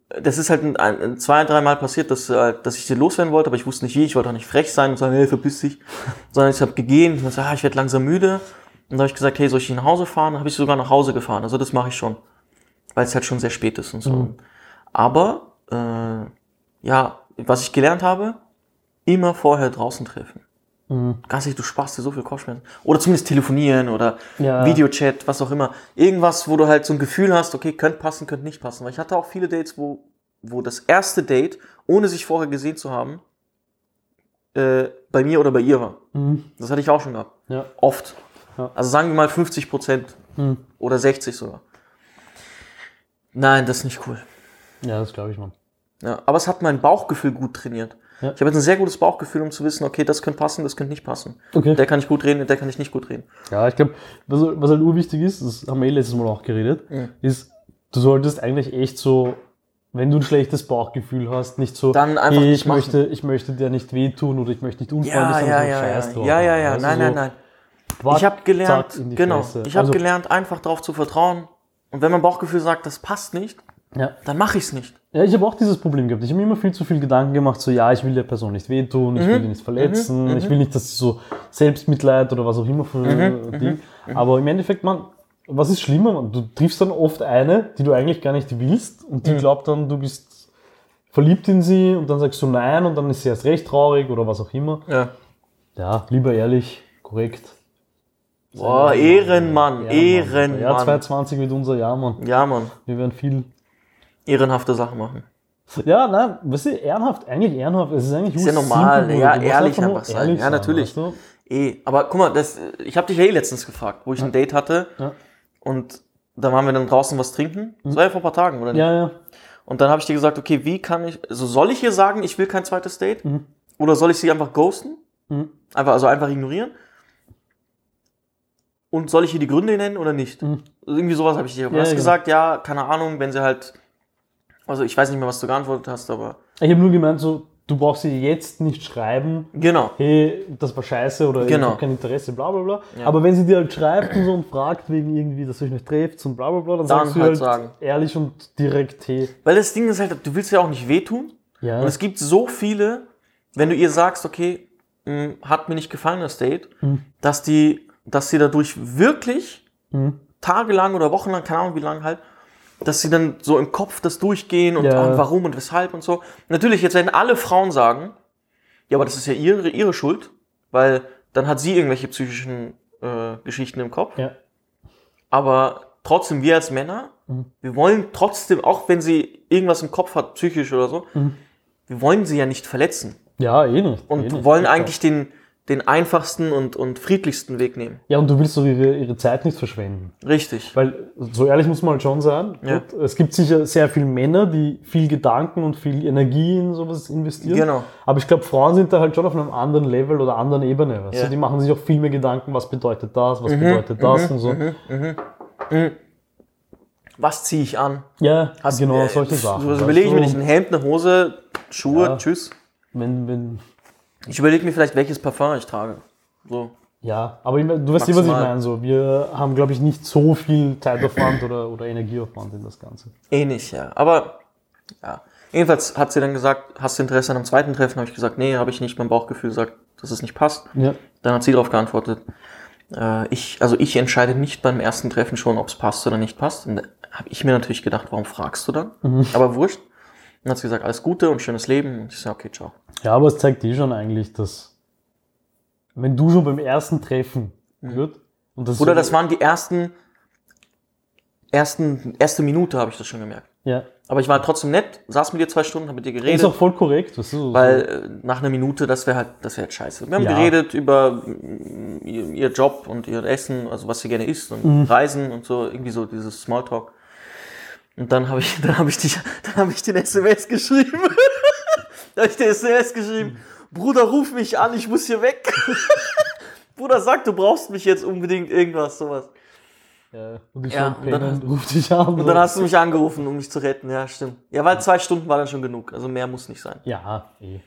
[SPEAKER 1] das ist halt ein, ein, zwei, dreimal passiert, dass, äh, dass ich sie loswerden wollte, aber ich wusste nicht wie. Ich wollte auch nicht frech sein und sagen, hey, verpiss dich. *laughs* Sondern ich habe gegeben und gesagt, ah, ich werde langsam müde. Und da habe ich gesagt, hey, soll ich nach Hause fahren? Dann habe ich sogar nach Hause gefahren. Also das mache ich schon. Weil es halt schon sehr spät ist und so. Aber, äh, ja, was ich gelernt habe, immer vorher draußen treffen. Ganz ehrlich, du sparst dir so viel Kopfschmerzen. Oder zumindest telefonieren oder
[SPEAKER 2] Ja.
[SPEAKER 1] Videochat, was auch immer. Irgendwas, wo du halt so ein Gefühl hast, okay, könnte passen, könnte nicht passen. Weil ich hatte auch viele Dates, wo, wo das erste Date, ohne sich vorher gesehen zu haben, äh, bei mir oder bei ihr war. Das hatte ich auch schon gehabt.
[SPEAKER 2] Ja.
[SPEAKER 1] Oft.
[SPEAKER 2] Ja.
[SPEAKER 1] Also sagen wir mal 50 Prozent oder 60 sogar. Nein, das ist nicht cool.
[SPEAKER 2] Ja, das glaube ich, Mann.
[SPEAKER 1] Ja, aber es hat mein Bauchgefühl gut trainiert.
[SPEAKER 2] Ja.
[SPEAKER 1] Ich habe jetzt ein sehr gutes Bauchgefühl, um zu wissen, okay, das könnte passen, das könnte nicht passen.
[SPEAKER 2] Okay.
[SPEAKER 1] Der kann ich gut reden, der kann ich nicht gut reden.
[SPEAKER 2] Ja, ich glaube, was, was halt urwichtig ist, das haben wir eh letztes Mal auch geredet, ist, du solltest eigentlich echt so, wenn du ein schlechtes Bauchgefühl hast, nicht so,
[SPEAKER 1] Dann einfach
[SPEAKER 2] ich möchte, ich möchte dir nicht wehtun oder ich möchte nicht unfreundlich
[SPEAKER 1] Ja,
[SPEAKER 2] sein,
[SPEAKER 1] ja, ja,
[SPEAKER 2] scheiß
[SPEAKER 1] ja.
[SPEAKER 2] drauf.
[SPEAKER 1] Ja, ja, ja.
[SPEAKER 2] Du,
[SPEAKER 1] Nein,
[SPEAKER 2] so,
[SPEAKER 1] nein, nein.
[SPEAKER 2] wart,
[SPEAKER 1] Ich habe gelernt, genau.
[SPEAKER 2] Fresse.
[SPEAKER 1] Ich habe
[SPEAKER 2] Also,
[SPEAKER 1] gelernt, einfach darauf zu vertrauen. Und wenn mein Bauchgefühl sagt, das passt nicht,
[SPEAKER 2] Ja.
[SPEAKER 1] dann mache ich es nicht.
[SPEAKER 2] Ja, ich habe auch dieses Problem gehabt. Ich habe mir immer viel zu viel Gedanken gemacht, so ja, ich will der Person nicht wehtun, ich will die nicht verletzen, ich will nicht, dass sie so Selbstmitleid oder was auch immer für Ding. Aber im Endeffekt, man, was ist schlimmer, man? Du triffst dann oft eine, die du eigentlich gar nicht willst und die glaubt dann, du bist verliebt in sie und dann sagst du nein und dann ist sie erst recht traurig oder was auch immer.
[SPEAKER 1] Ja.
[SPEAKER 2] Ja, lieber ehrlich, korrekt.
[SPEAKER 1] Boah, Ehrenmann,
[SPEAKER 2] Ja,
[SPEAKER 1] Ehrenmann.
[SPEAKER 2] Jahr 2020 wird unser Jahr, Mann.
[SPEAKER 1] Ja, Mann.
[SPEAKER 2] Wir werden viel
[SPEAKER 1] Ehrenhafte Sachen machen.
[SPEAKER 2] Ja, nein, weißt du, ehrenhaft, eigentlich ehrenhaft, es ist eigentlich
[SPEAKER 1] Ist ja normal,
[SPEAKER 2] Bruder.
[SPEAKER 1] ja, ehrlich einfach sein.
[SPEAKER 2] ehrlich
[SPEAKER 1] Ja, natürlich.
[SPEAKER 2] weißt du?
[SPEAKER 1] Eh, aber guck mal, das, ich habe dich ja eh letztens gefragt, wo ich ein Date hatte
[SPEAKER 2] Ja.
[SPEAKER 1] und da waren wir dann draußen was trinken. Das war ja vor ein paar Tagen, oder nicht?
[SPEAKER 2] Ja, ja.
[SPEAKER 1] Und dann habe ich dir gesagt, okay, wie kann ich, also soll ich ihr sagen, ich will kein zweites Date? Oder soll ich sie einfach ghosten?
[SPEAKER 2] Mhm.
[SPEAKER 1] Einfach, also einfach ignorieren? Und soll ich ihr die Gründe nennen oder nicht? Also irgendwie sowas habe ich dir.
[SPEAKER 2] Ja, genau.
[SPEAKER 1] gesagt, ja, keine Ahnung, wenn sie halt, also ich weiß nicht mehr, was du geantwortet hast, aber
[SPEAKER 2] Ich habe nur gemeint, so, du brauchst sie jetzt nicht schreiben,
[SPEAKER 1] genau.
[SPEAKER 2] hey, das war scheiße oder ich
[SPEAKER 1] Genau.
[SPEAKER 2] habe kein Interesse, bla bla bla. Aber wenn sie dir halt schreibt und so und fragt wegen irgendwie, dass ihr euch nicht trefft und bla bla bla, dann,
[SPEAKER 1] Dann
[SPEAKER 2] sagst du
[SPEAKER 1] halt
[SPEAKER 2] halt
[SPEAKER 1] sagen.
[SPEAKER 2] ehrlich und direkt, hey,
[SPEAKER 1] Weil das Ding ist halt, du willst ja auch nicht wehtun.
[SPEAKER 2] ja,
[SPEAKER 1] Und es gibt so viele, wenn du ihr sagst, okay, mh, hat mir nicht gefallen das Date,
[SPEAKER 2] Mhm.
[SPEAKER 1] dass die, dass sie dadurch wirklich tagelang oder wochenlang, keine Ahnung wie lange halt, dass sie dann so im Kopf das durchgehen und,
[SPEAKER 2] Ja.
[SPEAKER 1] und warum und weshalb und so. Natürlich, jetzt werden alle Frauen sagen, ja, aber das ist ja ihre, ihre Schuld, weil dann hat sie irgendwelche psychischen äh, Geschichten im Kopf.
[SPEAKER 2] ja,
[SPEAKER 1] Aber trotzdem, wir als Männer, wir wollen trotzdem, auch wenn sie irgendwas im Kopf hat, psychisch oder so, wir wollen sie ja nicht verletzen.
[SPEAKER 2] ja, eh nicht.
[SPEAKER 1] Und
[SPEAKER 2] eh nicht.
[SPEAKER 1] wollen eigentlich den, den einfachsten und, und friedlichsten Weg nehmen.
[SPEAKER 2] Ja, und du willst doch ihre, ihre Zeit nicht verschwenden.
[SPEAKER 1] Richtig.
[SPEAKER 2] Weil, so ehrlich muss man halt schon sein,
[SPEAKER 1] Ja.
[SPEAKER 2] gut, es gibt sicher sehr viele Männer, die viel Gedanken und viel Energie in sowas investieren.
[SPEAKER 1] Genau.
[SPEAKER 2] Aber ich glaube, Frauen sind da halt schon auf einem anderen Level oder anderen Ebene. Weißt
[SPEAKER 1] Ja.
[SPEAKER 2] du? Die machen sich auch viel mehr Gedanken, was bedeutet das, was bedeutet das und so.
[SPEAKER 1] Was ziehe ich an?
[SPEAKER 2] Ja,
[SPEAKER 1] Hast-
[SPEAKER 2] genau,
[SPEAKER 1] äh,
[SPEAKER 2] solche Sachen.
[SPEAKER 1] So
[SPEAKER 2] weißt
[SPEAKER 1] überlege ich mir nicht ein Hemd, eine Hose, Schuhe,
[SPEAKER 2] Ja.
[SPEAKER 1] tschüss.
[SPEAKER 2] Wenn, wenn,
[SPEAKER 1] Ich überlege mir vielleicht, welches Parfum ich trage. So.
[SPEAKER 2] ja, aber du weißt eh, was ich
[SPEAKER 1] Maximal.
[SPEAKER 2] meine. So, wir haben, glaube ich, nicht so viel Zeitaufwand oder, oder Energieaufwand in das Ganze.
[SPEAKER 1] Eh nicht, ja. Aber, ja. Jedenfalls hat sie dann gesagt, hast du Interesse an einem zweiten Treffen? Habe ich gesagt, nee, habe ich nicht. Mein Bauchgefühl sagt, dass es nicht passt.
[SPEAKER 2] Ja.
[SPEAKER 1] Dann hat sie darauf geantwortet, äh, ich, also ich entscheide nicht beim ersten Treffen schon, ob es passt oder nicht passt. Und da habe ich mir natürlich gedacht, warum fragst du dann? Aber wurscht. Dann hat sie gesagt, alles Gute und schönes Leben. Und ich sage, okay, ciao.
[SPEAKER 2] Ja, aber es zeigt eh schon eigentlich, dass wenn du schon beim ersten Treffen gut, und das
[SPEAKER 1] Oder
[SPEAKER 2] so-
[SPEAKER 1] das waren die ersten, ersten, erste Minute habe ich das schon gemerkt.
[SPEAKER 2] ja,
[SPEAKER 1] Aber ich war trotzdem nett, saß mit dir zwei Stunden, habe mit dir geredet.
[SPEAKER 2] ist auch voll korrekt, weißt du, so-
[SPEAKER 1] Weil äh, nach einer Minute, das wäre halt, das wäre halt scheiße. Wir haben
[SPEAKER 2] Ja.
[SPEAKER 1] geredet über mm, ihr, ihr Job und ihr Essen, also was sie gerne isst und
[SPEAKER 2] Mhm.
[SPEAKER 1] Reisen und so, irgendwie so dieses Smalltalk. Und dann habe ich, dann habe ich dich, *laughs* dann habe ich den SMS geschrieben. *laughs* da habe ich den SMS geschrieben. Bruder, ruf mich an, ich muss hier weg. *laughs* Bruder, sag, du brauchst mich jetzt unbedingt irgendwas, sowas.
[SPEAKER 2] ja, und ich
[SPEAKER 1] Ja,
[SPEAKER 2] ja,
[SPEAKER 1] und dann
[SPEAKER 2] ruft dich an.
[SPEAKER 1] Und dann hast du mich angerufen, um mich zu retten. Ja, stimmt. Ja, weil zwei Stunden war dann schon genug. Also mehr muss nicht sein.
[SPEAKER 2] ja, eh, eh.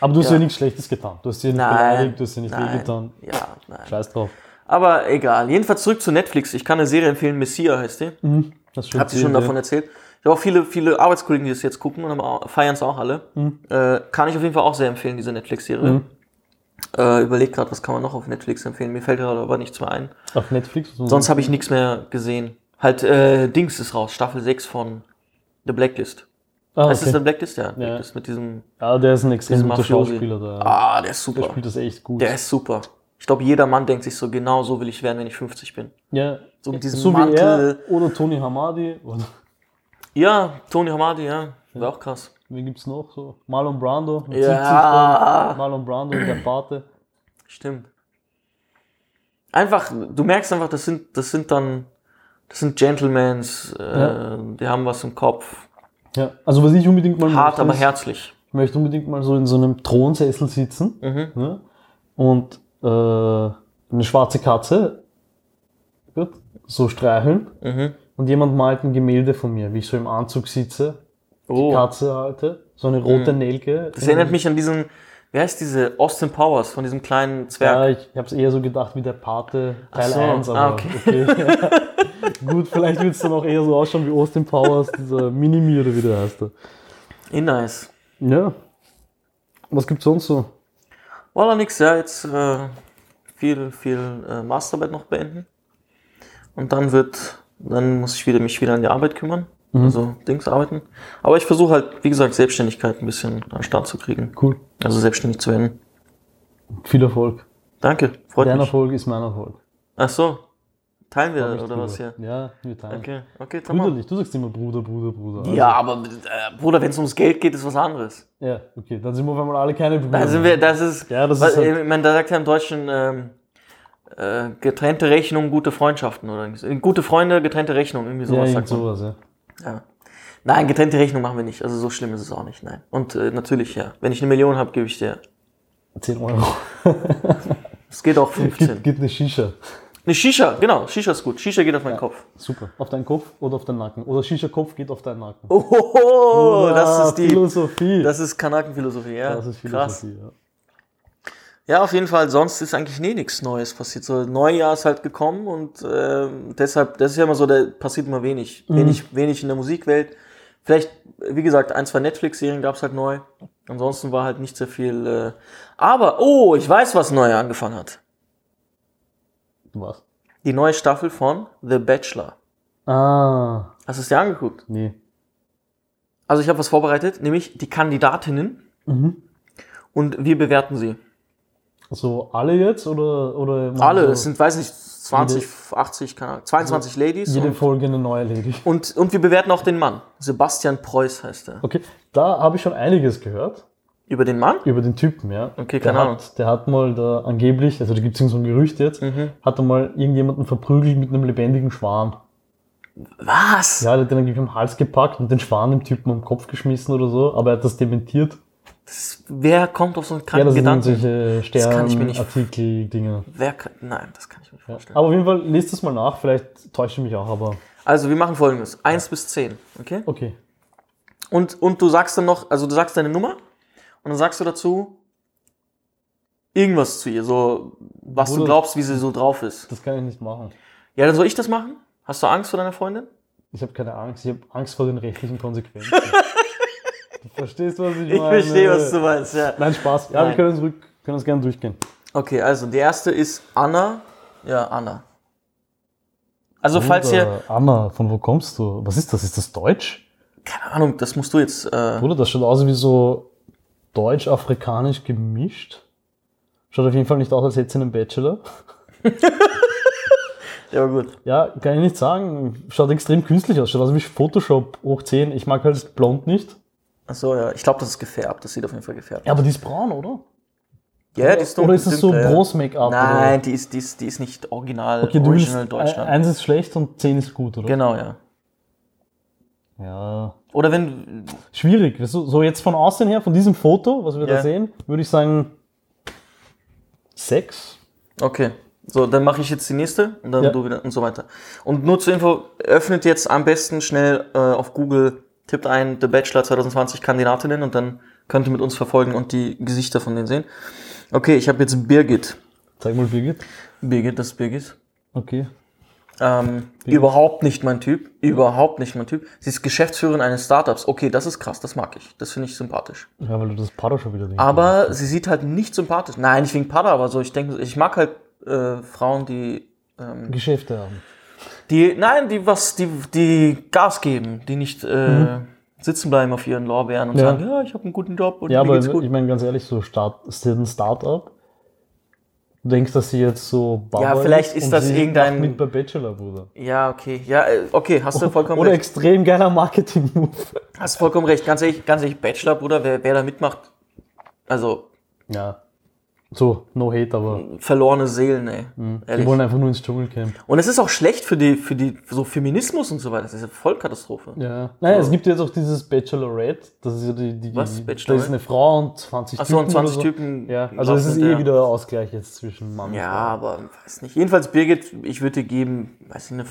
[SPEAKER 2] Aber du hast
[SPEAKER 1] Ja.
[SPEAKER 2] ja, nichts Schlechtes getan. Du hast dir nicht
[SPEAKER 1] Nein,
[SPEAKER 2] beleidigt, du hast dir nicht
[SPEAKER 1] nein.
[SPEAKER 2] wehgetan.
[SPEAKER 1] Ja, nein.
[SPEAKER 2] Scheiß drauf.
[SPEAKER 1] Aber egal. Jedenfalls zurück zu Netflix. Ich kann eine Serie empfehlen, Messia heißt die.
[SPEAKER 2] Das ist
[SPEAKER 1] Hab sie schon davon erzählt. Ich habe auch viele, viele Arbeitskollegen, die das jetzt gucken und feiern es auch alle. Äh, kann ich auf jeden Fall auch sehr empfehlen, diese Netflix-Serie. Äh, überleg gerade, was kann man noch auf Netflix empfehlen. Mir fällt gerade aber nichts mehr ein.
[SPEAKER 2] Auf Netflix?
[SPEAKER 1] Sonst habe ich nichts mehr gesehen. Halt, äh, Dings ist raus, Staffel 6 von The Blacklist.
[SPEAKER 2] ah,
[SPEAKER 1] Heißt das
[SPEAKER 2] okay.
[SPEAKER 1] The Blacklist? Ja, Blacklist mit diesem.
[SPEAKER 2] ja, der ist ein extrem guter
[SPEAKER 1] Mafiosi.
[SPEAKER 2] Schauspieler. Der,
[SPEAKER 1] Ah, der ist
[SPEAKER 2] der
[SPEAKER 1] super.
[SPEAKER 2] spielt das echt gut.
[SPEAKER 1] Der ist super. Ich glaube, jeder Mann denkt sich so, genau so will ich werden, wenn ich 50 bin.
[SPEAKER 2] ja,
[SPEAKER 1] So mit diesem
[SPEAKER 2] so wie
[SPEAKER 1] Mantel.
[SPEAKER 2] er oder Tony Hamadi. Oder,
[SPEAKER 1] Ja, Tony Hamadi, ja. War auch krass.
[SPEAKER 2] wen gibt's noch? So? Marlon Brando.
[SPEAKER 1] Ja.
[SPEAKER 2] 70 dann. Marlon Brando und der Pate.
[SPEAKER 1] Stimmt. Einfach, du merkst einfach, das sind, das sind dann, das sind Gentlemans, äh,
[SPEAKER 2] Ja.
[SPEAKER 1] die haben was im Kopf.
[SPEAKER 2] Ja, also was ich unbedingt mal
[SPEAKER 1] Hart,
[SPEAKER 2] möchte,
[SPEAKER 1] aber
[SPEAKER 2] ist-
[SPEAKER 1] herzlich.
[SPEAKER 2] Ich möchte unbedingt mal so in so einem Thronsessel sitzen
[SPEAKER 1] Mhm.
[SPEAKER 2] ne? und äh, eine schwarze Katze gut, so streicheln
[SPEAKER 1] Mhm.
[SPEAKER 2] und jemand malt ein Gemälde von mir, wie ich so im Anzug sitze,
[SPEAKER 1] Oh.
[SPEAKER 2] Katze halte, so eine rote Nelke.
[SPEAKER 1] Das erinnert mich an diesen, wie heißt diese Austin Powers von diesem kleinen Zwerg?
[SPEAKER 2] Ja, ich habe es eher so gedacht wie der Pate Teil
[SPEAKER 1] so,
[SPEAKER 2] 1, aber
[SPEAKER 1] ah, okay.
[SPEAKER 2] okay. *laughs* Gut, vielleicht wird es dann auch eher so ausschauen wie Austin Powers, dieser Minimi oder wie der heißt.
[SPEAKER 1] Eh nice.
[SPEAKER 2] Ja. Was gibt's sonst so?
[SPEAKER 1] Da nix, ja, jetzt äh, viel, viel äh, Masterarbeit noch beenden. Und dann wird, dann muss ich wieder, mich wieder an die Arbeit kümmern. Also Dings arbeiten. Aber ich versuche halt, wie gesagt, Selbstständigkeit ein bisschen an den Start zu kriegen.
[SPEAKER 2] Cool.
[SPEAKER 1] Also selbstständig zu werden.
[SPEAKER 2] Viel Erfolg.
[SPEAKER 1] Danke, freut
[SPEAKER 2] Dein
[SPEAKER 1] mich.
[SPEAKER 2] Erfolg ist mein Erfolg.
[SPEAKER 1] Ach so, teilen wir oder was hier?
[SPEAKER 2] Bruder. Ja, wir teilen.
[SPEAKER 1] Okay, okay, tamam.
[SPEAKER 2] Brüderlich, du sagst immer Bruder, Bruder, Bruder. Also,
[SPEAKER 1] Ja, aber äh, Bruder, wenn es ums Geld geht, ist was anderes.
[SPEAKER 2] Ja, okay, dann sind wir auf einmal alle keine Brüder.
[SPEAKER 1] Da sind wir, das ist,
[SPEAKER 2] Ja, das
[SPEAKER 1] weil,
[SPEAKER 2] ist halt-
[SPEAKER 1] äh, ich meine, da sagt ja im Deutschen ähm, äh, getrennte Rechnung, gute Freundschaften oder so. Gute Freunde, getrennte Rechnung, irgendwie
[SPEAKER 2] ja,
[SPEAKER 1] sowas
[SPEAKER 2] irgend
[SPEAKER 1] sagt
[SPEAKER 2] sowas, ja.
[SPEAKER 1] Ja. Nein, getrennte Rechnung machen wir nicht. Also so schlimm ist es auch nicht, nein. Und äh, natürlich, ja. Wenn ich eine Million habe, gebe ich dir.
[SPEAKER 2] 10 Euro.
[SPEAKER 1] Es geht auch 15.
[SPEAKER 2] Gibt, gibt eine Shisha.
[SPEAKER 1] Eine Shisha, genau, Shisha ist gut. Shisha geht auf meinen Kopf.
[SPEAKER 2] Super. Auf deinen Kopf oder auf deinen Nacken. Oder Shisha-Kopf geht auf deinen Nacken.
[SPEAKER 1] Oh, das
[SPEAKER 2] Ah,
[SPEAKER 1] ist die.
[SPEAKER 2] Philosophie.
[SPEAKER 1] Das ist Kanakenphilosophie, ja.
[SPEAKER 2] Das ist
[SPEAKER 1] Krass.
[SPEAKER 2] Philosophie, ja.
[SPEAKER 1] Ja, auf jeden Fall. Sonst ist eigentlich nie nichts Neues passiert. So Neujahr ist halt gekommen und ähm, deshalb, das ist ja immer so, da passiert immer wenig.
[SPEAKER 2] Mhm.
[SPEAKER 1] Wenig, wenig in der Musikwelt. Vielleicht, wie gesagt, ein, zwei Netflix-Serien gab's halt neu. Ansonsten war halt nicht sehr viel. Äh, aber, oh, ich weiß, was neu angefangen hat.
[SPEAKER 2] Warst.
[SPEAKER 1] Die neue Staffel von The Bachelor.
[SPEAKER 2] Ah,
[SPEAKER 1] Hast du es dir angeguckt?
[SPEAKER 2] nee.
[SPEAKER 1] Also ich habe was vorbereitet, nämlich die Kandidatinnen
[SPEAKER 2] Mhm.
[SPEAKER 1] und wir bewerten sie.
[SPEAKER 2] So alle jetzt oder oder
[SPEAKER 1] Alle,
[SPEAKER 2] so
[SPEAKER 1] es sind, weiß nicht, 20, 80, keine Ahnung, 22 Ladies.
[SPEAKER 2] jede
[SPEAKER 1] Und,
[SPEAKER 2] Folge eine neue Lady.
[SPEAKER 1] und, und wir bewerten auch den Mann. Sebastian Preuß heißt er.
[SPEAKER 2] Okay, da habe ich schon einiges gehört.
[SPEAKER 1] Über den Mann?
[SPEAKER 2] Über den Typen, ja.
[SPEAKER 1] Okay, keine Ahnung.
[SPEAKER 2] hat, Der hat mal da angeblich, also da gibt es so ein Gerücht jetzt,
[SPEAKER 1] Mhm.
[SPEAKER 2] hat er mal irgendjemanden verprügelt mit einem lebendigen Schwan.
[SPEAKER 1] Was?
[SPEAKER 2] Ja, der hat den angeblich am Hals gepackt und den Schwan dem Typen am Kopf geschmissen oder so, aber er hat das dementiert.
[SPEAKER 1] Das, wer kommt auf so einen
[SPEAKER 2] Ja,
[SPEAKER 1] kranken
[SPEAKER 2] das sind
[SPEAKER 1] Gedanken?
[SPEAKER 2] solche
[SPEAKER 1] Das kann ich mir nicht-
[SPEAKER 2] Sternartikel-Dinge.
[SPEAKER 1] Wer kann, nein, das kann ich mir nicht
[SPEAKER 2] Ja.
[SPEAKER 1] vorstellen.
[SPEAKER 2] Aber auf jeden Fall, lest das mal nach, vielleicht täusche ich mich auch, aber
[SPEAKER 1] Also, wir machen folgendes: 1 bis 10, okay?
[SPEAKER 2] okay.
[SPEAKER 1] Und, und du sagst dann noch, also du sagst deine Nummer und dann sagst du dazu irgendwas zu ihr, so was du
[SPEAKER 2] Bruder.
[SPEAKER 1] glaubst, wie sie so drauf ist.
[SPEAKER 2] Das kann ich nicht machen.
[SPEAKER 1] Ja, dann soll ich das machen? Hast du Angst vor deiner Freundin?
[SPEAKER 2] Ich habe keine Angst, ich habe Angst vor den rechtlichen Konsequenzen. *laughs* du verstehst, was ich,
[SPEAKER 1] Ich
[SPEAKER 2] meine?
[SPEAKER 1] verstehe, was du meinst, ja.
[SPEAKER 2] Nein, Spaß. Ja, wir
[SPEAKER 1] Nein.
[SPEAKER 2] können uns, rück, können uns gerne durchgehen.
[SPEAKER 1] Okay, also die erste ist Anna. Ja, Anna. Also falls ihr,
[SPEAKER 2] Bruder, Anna, von wo kommst du? Was ist das? Ist das Deutsch?
[SPEAKER 1] keine Ahnung, das musst du jetzt, äh,
[SPEAKER 2] Bruder, das schaut aus wie so deutsch-afrikanisch gemischt. Schaut auf jeden Fall nicht aus, als hätte sie einen Bachelor. *laughs*
[SPEAKER 1] ja gut.
[SPEAKER 2] Ja, kann ich nicht sagen. Schaut extrem künstlich aus. Schaut aus wie Photoshop hoch 10. Ich mag halt blond nicht.
[SPEAKER 1] Achso, ja, ich glaube, das ist gefärbt, das sieht auf jeden Fall gefärbt
[SPEAKER 2] Ja, aber die ist braun, oder?
[SPEAKER 1] Ja, die ist
[SPEAKER 2] Oder ist es so
[SPEAKER 1] ja.
[SPEAKER 2] Bronze-Make-up?
[SPEAKER 1] Nein, die ist, die, ist, die ist nicht original,
[SPEAKER 2] Okay, willst,
[SPEAKER 1] original
[SPEAKER 2] äh,
[SPEAKER 1] Deutschland.
[SPEAKER 2] eins ist schlecht und 10 ist gut, oder?
[SPEAKER 1] genau, ja.
[SPEAKER 2] Ja.
[SPEAKER 1] Oder wenn,
[SPEAKER 2] Schwierig. So, so jetzt von außen her, von diesem Foto, was wir
[SPEAKER 1] Ja.
[SPEAKER 2] da sehen, würde ich sagen 6.
[SPEAKER 1] okay, so, dann mache ich jetzt die nächste und dann
[SPEAKER 2] Ja.
[SPEAKER 1] du wieder und so weiter. Und nur zur Info, öffnet jetzt am besten schnell äh, auf Google, tippt ein The Bachelor 2020 Kandidatinnen und dann könnt ihr mit uns verfolgen und die Gesichter von denen sehen. Okay, ich habe jetzt Birgit.
[SPEAKER 2] Zeig mal, Birgit.
[SPEAKER 1] Birgit, das ist Birgit.
[SPEAKER 2] Okay.
[SPEAKER 1] Ähm, überhaupt nicht mein Typ. Überhaupt nicht mein Typ. Sie ist Geschäftsführerin eines Startups. Okay, das ist krass, das mag ich. Das finde ich sympathisch.
[SPEAKER 2] Ja, weil du das Pada schon wieder denkst.
[SPEAKER 1] Aber sie sieht halt nicht sympathisch. Nein, nicht wegen Pada, aber so, ich denke, ich mag halt äh, Frauen, die, ähm,
[SPEAKER 2] Geschäfte haben.
[SPEAKER 1] die, nein, die was, die, die Gas geben, die nicht äh, sitzen bleiben auf ihren Lorbeeren und
[SPEAKER 2] Ja.
[SPEAKER 1] sagen, ja, ich habe einen guten Job und
[SPEAKER 2] Ja,
[SPEAKER 1] mir
[SPEAKER 2] aber
[SPEAKER 1] geht's gut.
[SPEAKER 2] ich meine ganz ehrlich, so Start, ist das ein Start-up? Du denkst, dass sie jetzt so Baba
[SPEAKER 1] Ja, vielleicht ist
[SPEAKER 2] und
[SPEAKER 1] das irgendein-
[SPEAKER 2] mit bei Bachelor, Bruder.
[SPEAKER 1] Ja, okay, ja, äh, okay, hast du vollkommen
[SPEAKER 2] Oder
[SPEAKER 1] recht.
[SPEAKER 2] extrem geiler Marketing-Move.
[SPEAKER 1] Hast vollkommen recht. Ganz ehrlich, ganz ehrlich, Bachelor, Bruder, wer, wer da mitmacht, also
[SPEAKER 2] Ja. So, no hate, aber
[SPEAKER 1] verlorene Seelen, ey.
[SPEAKER 2] die
[SPEAKER 1] Ehrlich.
[SPEAKER 2] wollen einfach nur ins Dschungelcamp.
[SPEAKER 1] Und es ist auch schlecht für die, für die, so Feminismus und so weiter. Das ist eine Vollkatastrophe.
[SPEAKER 2] Ja. Naja, es gibt jetzt auch dieses Bachelorette. Das ist ja die, die,
[SPEAKER 1] Was?
[SPEAKER 2] die da
[SPEAKER 1] Bachelorette?
[SPEAKER 2] ist eine Frau und 20
[SPEAKER 1] Ach so, und
[SPEAKER 2] Typen.
[SPEAKER 1] 20
[SPEAKER 2] oder so.
[SPEAKER 1] Typen
[SPEAKER 2] Ja, also es ist eh wieder Ausgleich jetzt zwischen Mann
[SPEAKER 1] Ja,
[SPEAKER 2] und Frau.
[SPEAKER 1] aber weiß nicht. Jedenfalls Birgit, ich würde dir geben, weiß nicht, eine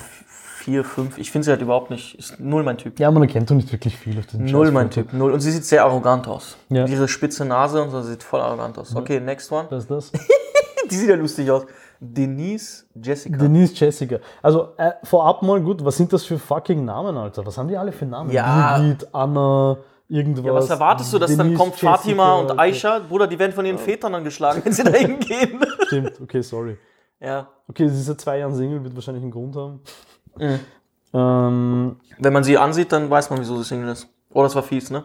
[SPEAKER 1] 4, 5. Ich finde sie halt überhaupt nicht, ist null mein Typ.
[SPEAKER 2] Ja, man erkennt doch nicht wirklich viel auf den
[SPEAKER 1] Null mein. Typ, null. Und sie sieht sehr arrogant aus.
[SPEAKER 2] Ja.
[SPEAKER 1] Ihre spitze Nase und so sieht voll arrogant aus. Okay, next one.
[SPEAKER 2] Was ist das? *laughs*
[SPEAKER 1] Die sieht ja lustig aus. Denise Jessica.
[SPEAKER 2] Denise Jessica. Also äh, vorab mal gut, was sind das für fucking Namen, Alter? Was haben die alle für Namen?
[SPEAKER 1] Ja.
[SPEAKER 2] Birgit, Anna, irgendwas.
[SPEAKER 1] ja, was erwartest du, dass dann
[SPEAKER 2] Denise,
[SPEAKER 1] kommt Fatima
[SPEAKER 2] Jessica,
[SPEAKER 1] und Aisha? Bruder, die werden von ihren Vätern dann geschlagen, wenn sie da *laughs* hingehen.
[SPEAKER 2] Stimmt, okay, sorry.
[SPEAKER 1] ja.
[SPEAKER 2] Okay, sie ist seit zwei Jahren Single, wird wahrscheinlich einen Grund haben.
[SPEAKER 1] Mhm.
[SPEAKER 2] Ähm,
[SPEAKER 1] Wenn man sie ansieht, dann weiß man, wieso sie Single ist. Oh, das war fies, ne?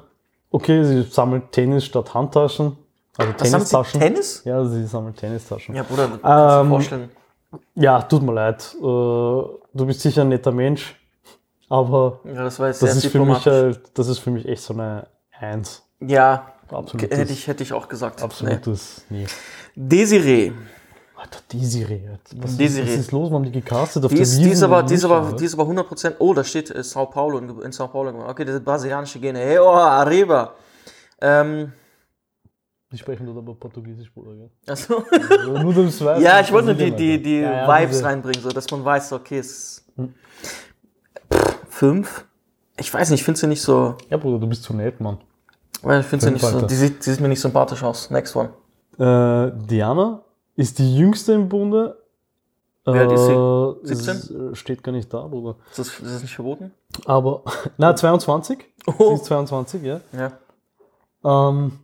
[SPEAKER 2] okay, sie sammelt Tennis statt Handtaschen. Also
[SPEAKER 1] Was?
[SPEAKER 2] Tennistaschen.
[SPEAKER 1] Tennis?
[SPEAKER 2] Ja, sie sammelt Tennistaschen.
[SPEAKER 1] Ja, Bruder, kannst du
[SPEAKER 2] Ähm,
[SPEAKER 1] vorstellen.
[SPEAKER 2] Ja, tut mir leid. Äh, du bist sicher ein netter Mensch, aber
[SPEAKER 1] Ja, das
[SPEAKER 2] das ist, für mich halt, das ist für mich echt so eine Eins.
[SPEAKER 1] Ja,
[SPEAKER 2] Absolutes,
[SPEAKER 1] hätte ich, hätte ich auch gesagt. Nee.
[SPEAKER 2] absolutes nee.
[SPEAKER 1] Desiree.
[SPEAKER 2] Alter, Desiree. Was,
[SPEAKER 1] Desiree.
[SPEAKER 2] Ist, was ist los? Warum die gecastet auf
[SPEAKER 1] Die ist, die ist aber, die ist aber,
[SPEAKER 2] oder?
[SPEAKER 1] die ist aber 100%, oh, da steht äh, Sao Paulo, in, in Sao Paulo. Okay, das ist brasilianische Gene. Hey, oh, arriba. Ähm,
[SPEAKER 2] Die sprechen dort aber Portugiesisch, Bruder, gell?
[SPEAKER 1] also,
[SPEAKER 2] Also nur das *laughs* weißt,
[SPEAKER 1] ja,
[SPEAKER 2] du,
[SPEAKER 1] ich wollte nur die, die, die
[SPEAKER 2] Alter. Ja, ja,
[SPEAKER 1] Vibes
[SPEAKER 2] diese-
[SPEAKER 1] reinbringen, so, dass man weiß, okay, es ist Pff, fünf. Ich weiß nicht, ich finde sie nicht so,
[SPEAKER 2] Ja, Bruder, du bist zu nett, Mann.
[SPEAKER 1] ich finde sie nicht so,
[SPEAKER 2] Alter.
[SPEAKER 1] die sieht, die sieht mir nicht sympathisch aus. Next one.
[SPEAKER 2] Äh, Diana ist die jüngste im Bunde.
[SPEAKER 1] Wie alt ist sie?
[SPEAKER 2] Äh,
[SPEAKER 1] 17?
[SPEAKER 2] es, äh, Steht gar nicht da, Bruder.
[SPEAKER 1] Ist das, ist das nicht verboten?
[SPEAKER 2] Aber, *laughs* na, 22. Sie
[SPEAKER 1] Oh.
[SPEAKER 2] ist 22, ja.
[SPEAKER 1] Ja.
[SPEAKER 2] Ähm,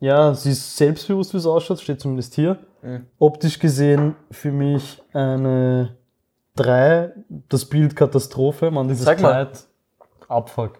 [SPEAKER 2] ja, sie ist selbstbewusst, wie es ausschaut, steht zumindest hier.
[SPEAKER 1] Mhm.
[SPEAKER 2] Optisch gesehen für mich eine 3, das Bild Katastrophe, man, dieses
[SPEAKER 1] Zeig mal.
[SPEAKER 2] Kleid, Abfuck.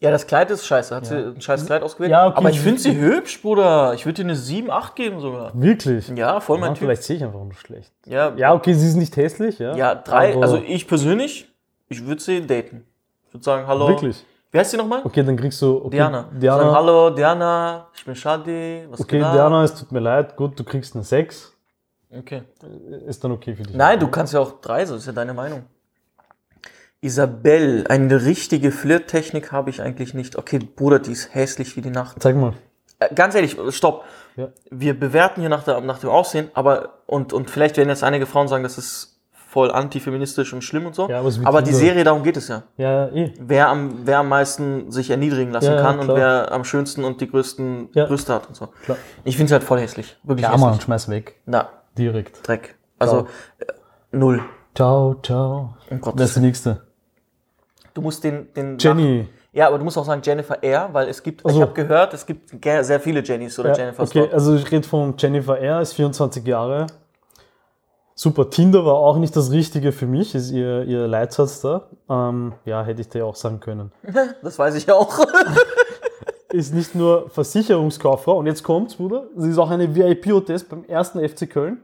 [SPEAKER 1] Ja, das Kleid ist scheiße. Hat
[SPEAKER 2] Ja.
[SPEAKER 1] sie ein scheiß Kleid ausgewählt?
[SPEAKER 2] Ja, okay.
[SPEAKER 1] Aber ich finde sie hübsch, Bruder. Ich würde ihr eine 7, 8 geben sogar.
[SPEAKER 2] Wirklich?
[SPEAKER 1] Ja, voll mein
[SPEAKER 2] Ja,
[SPEAKER 1] Typ.
[SPEAKER 2] vielleicht sehe ich einfach nur schlecht.
[SPEAKER 1] Ja,
[SPEAKER 2] Ja, okay, sie ist nicht hässlich, ja.
[SPEAKER 1] Ja, drei,
[SPEAKER 2] aber
[SPEAKER 1] also ich persönlich, ich würde sie daten. Ich würde sagen, hallo,
[SPEAKER 2] Wirklich?
[SPEAKER 1] Wie heißt sie nochmal?
[SPEAKER 2] Okay, dann kriegst du. Okay,
[SPEAKER 1] Diana. Sagen,
[SPEAKER 2] Diana.
[SPEAKER 1] Hallo, Diana, ich bin Shadi. Was
[SPEAKER 2] Okay,
[SPEAKER 1] geht ab?
[SPEAKER 2] Diana, es tut mir leid. Gut, du kriegst eine 6.
[SPEAKER 1] Okay.
[SPEAKER 2] Ist dann okay für dich.
[SPEAKER 1] Nein, du kannst ja auch drei, so ist ja deine Meinung. Isabelle, eine richtige Flirttechnik habe ich eigentlich nicht. Okay, Bruder, die ist hässlich wie die Nacht.
[SPEAKER 2] Zeig mal.
[SPEAKER 1] Äh, ganz ehrlich, stopp.
[SPEAKER 2] Ja.
[SPEAKER 1] Wir bewerten hier nach, der, nach dem Aussehen, aber und, und vielleicht werden jetzt einige Frauen sagen, das ist voll antifeministisch und schlimm und so.
[SPEAKER 2] Ja, aber es
[SPEAKER 1] aber die Serie, darum geht es ja.
[SPEAKER 2] Ja, eh.
[SPEAKER 1] Wer am, wer am meisten sich erniedrigen lassen
[SPEAKER 2] Ja,
[SPEAKER 1] kann und
[SPEAKER 2] klar.
[SPEAKER 1] wer am schönsten und die größten
[SPEAKER 2] Ja.
[SPEAKER 1] Brüste hat und so.
[SPEAKER 2] Klar.
[SPEAKER 1] Ich finde sie halt voll hässlich. Wirklich
[SPEAKER 2] Ja,
[SPEAKER 1] hässlich.
[SPEAKER 2] Mann, schmeiß weg.
[SPEAKER 1] Na,
[SPEAKER 2] Direkt.
[SPEAKER 1] Dreck. Also, äh, null.
[SPEAKER 2] Ciao, ciao.
[SPEAKER 1] Um Gottes
[SPEAKER 2] Wer ist die nächste?
[SPEAKER 1] Du musst den, den
[SPEAKER 2] Jenny.
[SPEAKER 1] Ja, aber du musst auch sagen Jennifer R., weil es gibt,
[SPEAKER 2] Ach so.
[SPEAKER 1] ich habe gehört, es gibt sehr viele Jennys oder
[SPEAKER 2] Ja,
[SPEAKER 1] Jennifers
[SPEAKER 2] okay,
[SPEAKER 1] dort.
[SPEAKER 2] also ich rede von Jennifer R., ist 24 Jahre. Super, Tinder war auch nicht das Richtige für mich, ist ihr, ihr Leitsatz da. Ähm, ja, hätte ich dir auch sagen können. *laughs*
[SPEAKER 1] Das weiß ich auch. *laughs*
[SPEAKER 2] Ist nicht nur Versicherungskauffrau, und jetzt kommt's, Bruder, sie ist auch eine VIP-Hotess beim ersten FC Köln.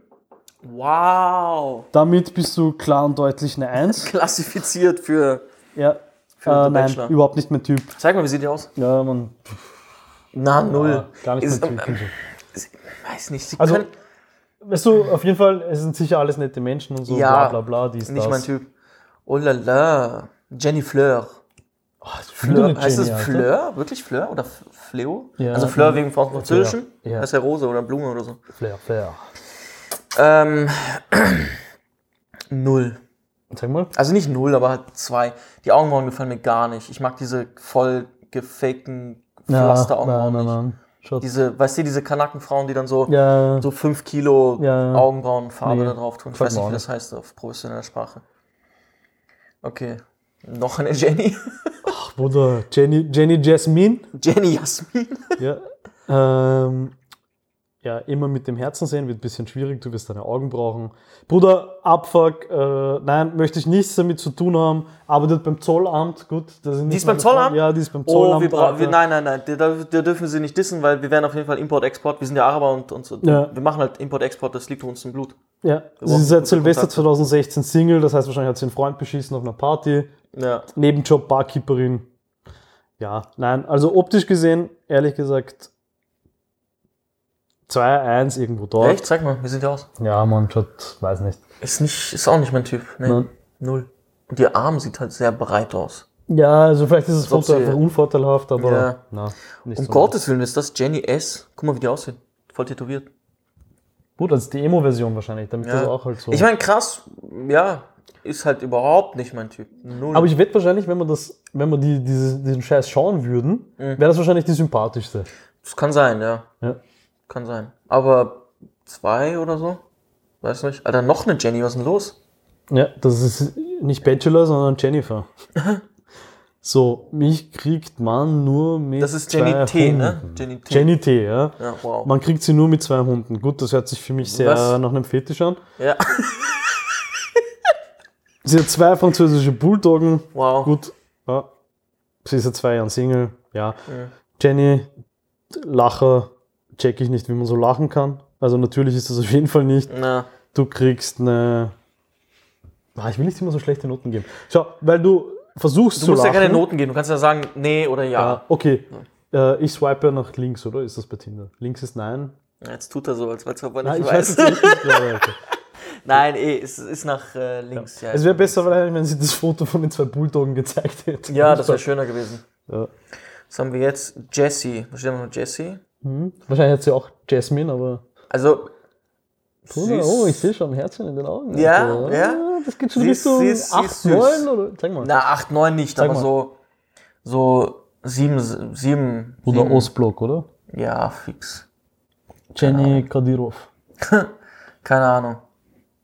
[SPEAKER 1] wow.
[SPEAKER 2] Damit bist du klar und deutlich eine 1. *laughs*
[SPEAKER 1] Klassifiziert für.
[SPEAKER 2] Ja,
[SPEAKER 1] Für
[SPEAKER 2] äh, nein,
[SPEAKER 1] Bachelor.
[SPEAKER 2] überhaupt nicht mein Typ.
[SPEAKER 1] Zeig mal, wie sieht die aus?
[SPEAKER 2] Ja, man,
[SPEAKER 1] Na, null.
[SPEAKER 2] ja, gar nicht
[SPEAKER 1] Ist,
[SPEAKER 2] mein Typ.
[SPEAKER 1] ähm,
[SPEAKER 2] so.
[SPEAKER 1] sie- weiß nicht, sie
[SPEAKER 2] Also,
[SPEAKER 1] können.
[SPEAKER 2] Weißt du, auf jeden Fall, es sind sicher alles nette Menschen und so,
[SPEAKER 1] Ja,
[SPEAKER 2] bla bla bla, dies,
[SPEAKER 1] Nicht
[SPEAKER 2] das.
[SPEAKER 1] mein Typ. Oh la la. Jenny Fleur.
[SPEAKER 2] Oh,
[SPEAKER 1] Fleur.
[SPEAKER 2] Jenny,
[SPEAKER 1] Heißt es
[SPEAKER 2] Alter.
[SPEAKER 1] Fleur? Wirklich Fleur? Oder Fleo?
[SPEAKER 2] Ja,
[SPEAKER 1] also Fleur
[SPEAKER 2] ja.
[SPEAKER 1] wegen Französischen?
[SPEAKER 2] Ja, ja.
[SPEAKER 1] Das ist ja Rose oder Blume oder so.
[SPEAKER 2] Flair, Flair.
[SPEAKER 1] Ähm, *clears throat* null.
[SPEAKER 2] Sag mal.
[SPEAKER 1] Also nicht null, aber halt zwei. Die Augenbrauen gefallen mir gar nicht. Ich mag diese voll gefakten Pflasteraugenbrauen
[SPEAKER 2] nein,
[SPEAKER 1] nicht.
[SPEAKER 2] nein.
[SPEAKER 1] Diese, weißt du, diese Kanackenfrauen, die dann so,
[SPEAKER 2] Ja,
[SPEAKER 1] so 5 Kilo
[SPEAKER 2] Ja.
[SPEAKER 1] Augenbrauenfarbe
[SPEAKER 2] Nee,
[SPEAKER 1] da drauf tun. Ich
[SPEAKER 2] gefällt
[SPEAKER 1] weiß nicht, wie das heißt auf professioneller Sprache. Okay. Noch eine Jenny.
[SPEAKER 2] Bruder, Jenny, Jenny Jasmine.
[SPEAKER 1] Jenny Jasmin.
[SPEAKER 2] Ja. Ähm, ja, immer mit dem Herzen sehen wird ein bisschen schwierig, du wirst deine Augen brauchen. Bruder, Abfuck, äh, nein, möchte ich nichts damit zu tun haben. Arbeitet beim Zollamt, gut. Das sind nicht
[SPEAKER 1] ist beim Zollamt?
[SPEAKER 2] Freunde. Ja, die ist beim Zollamt.
[SPEAKER 1] Oh, wir, bra- wir, nein, nein, nein, da, da dürfen sie nicht dissen, weil wir werden auf jeden Fall Import-Export. Wir sind ja Araber und, und so.
[SPEAKER 2] Ja.
[SPEAKER 1] Wir machen halt Import-Export, das liegt uns im Blut.
[SPEAKER 2] Ja, sie ist seit Silvester
[SPEAKER 1] Kontakte.
[SPEAKER 2] 2016 Single, das heißt wahrscheinlich hat sie einen Freund beschissen auf einer Party.
[SPEAKER 1] Ja.
[SPEAKER 2] Nebenjob Barkeeperin. Ja, nein, also optisch gesehen, ehrlich gesagt, 2-1 irgendwo dort.
[SPEAKER 1] Echt? Zeig mal, wie sieht die aus?
[SPEAKER 2] Ja, man schaut, weiß nicht.
[SPEAKER 1] Ist nicht, ist auch nicht mein Typ. Nee.
[SPEAKER 2] Nein.
[SPEAKER 1] Null. Und ihr Arm sieht halt sehr breit aus.
[SPEAKER 2] Ja, also vielleicht ist das Foto einfach unvorteilhaft, aber
[SPEAKER 1] Ja.
[SPEAKER 2] na, nicht
[SPEAKER 1] Um
[SPEAKER 2] so.
[SPEAKER 1] Gottes Willen ist das Jenny S. Guck mal, wie die aussehen. Voll tätowiert.
[SPEAKER 2] Gut, das ist die Emo-Version wahrscheinlich, damit
[SPEAKER 1] Ja.
[SPEAKER 2] das auch halt so.
[SPEAKER 1] Ich meine, krass, ja, ist halt überhaupt nicht mein Typ. Null.
[SPEAKER 2] aber ich wette wahrscheinlich, wenn wir das, wenn wir die, diese, diesen Scheiß schauen würden,
[SPEAKER 1] Mhm.
[SPEAKER 2] wäre das wahrscheinlich die sympathischste.
[SPEAKER 1] das kann sein, ja.
[SPEAKER 2] Ja.
[SPEAKER 1] Kann sein. Aber zwei oder so? Weiß nicht. Alter, noch eine Jenny, was ist denn los?
[SPEAKER 2] Ja, das ist nicht Bachelor, sondern Jennifer. *laughs* so, mich kriegt man nur mit
[SPEAKER 1] Das ist Jenny
[SPEAKER 2] zwei
[SPEAKER 1] T, ne?
[SPEAKER 2] Hunden.
[SPEAKER 1] Jenny T.
[SPEAKER 2] Jenny T, ja.
[SPEAKER 1] Ja, wow.
[SPEAKER 2] Man kriegt sie nur mit zwei Hunden. Gut, das hört sich für mich sehr
[SPEAKER 1] Was?
[SPEAKER 2] nach einem Fetisch an.
[SPEAKER 1] Ja. *laughs*
[SPEAKER 2] Sie hat zwei französische Bulldoggen.
[SPEAKER 1] Wow.
[SPEAKER 2] Gut, ja. Sie ist seit zwei Jahren Single. Ja. Jenny, Lacher, check ich nicht, wie man so lachen kann. Also natürlich ist das auf jeden Fall nicht.
[SPEAKER 1] Na,
[SPEAKER 2] Du kriegst eine. Ah, ich will nicht immer so schlechte Noten geben. Schau, weil du versuchst
[SPEAKER 1] du
[SPEAKER 2] zu
[SPEAKER 1] musst ja keine Noten geben. Du kannst ja sagen, nee oder ja.
[SPEAKER 2] Ja, okay. Äh, ich swipe nach links, oder? Ist das bei Tinder? Links ist nein.
[SPEAKER 1] Ja, Jetzt tut er so, als ob er
[SPEAKER 2] Nein,
[SPEAKER 1] nicht
[SPEAKER 2] ich weiß
[SPEAKER 1] weiß.
[SPEAKER 2] nicht. Alter. *laughs*
[SPEAKER 1] Nein, eh, es ist nach äh, links. Ja,
[SPEAKER 2] Es wäre besser, wahrscheinlich, wenn sie das Foto von den zwei Bulldoggen gezeigt hätte.
[SPEAKER 1] Ja, das wäre schöner gewesen.
[SPEAKER 2] Ja.
[SPEAKER 1] Was haben wir jetzt? Jessie. Da steht noch Jessie.
[SPEAKER 2] Mhm. Wahrscheinlich hat sie auch Jasmine, aber.
[SPEAKER 1] Also.
[SPEAKER 2] Bruder, oh, ich sehe schon Herzchen in den Augen.
[SPEAKER 1] Ja,
[SPEAKER 2] Alter.
[SPEAKER 1] ja.
[SPEAKER 2] Das geht schon
[SPEAKER 1] Sie
[SPEAKER 2] Richtung
[SPEAKER 1] ist- sie
[SPEAKER 2] 8,
[SPEAKER 1] ist süß.
[SPEAKER 2] 9 oder. Zeig mal.
[SPEAKER 1] Na, 8, 9 nicht,
[SPEAKER 2] Sag
[SPEAKER 1] aber
[SPEAKER 2] mal.
[SPEAKER 1] so. So 7, 7.
[SPEAKER 2] Oder Ostblock, oder?
[SPEAKER 1] Ja, fix.
[SPEAKER 2] Jenny Kadirov. *laughs*
[SPEAKER 1] Keine Ahnung.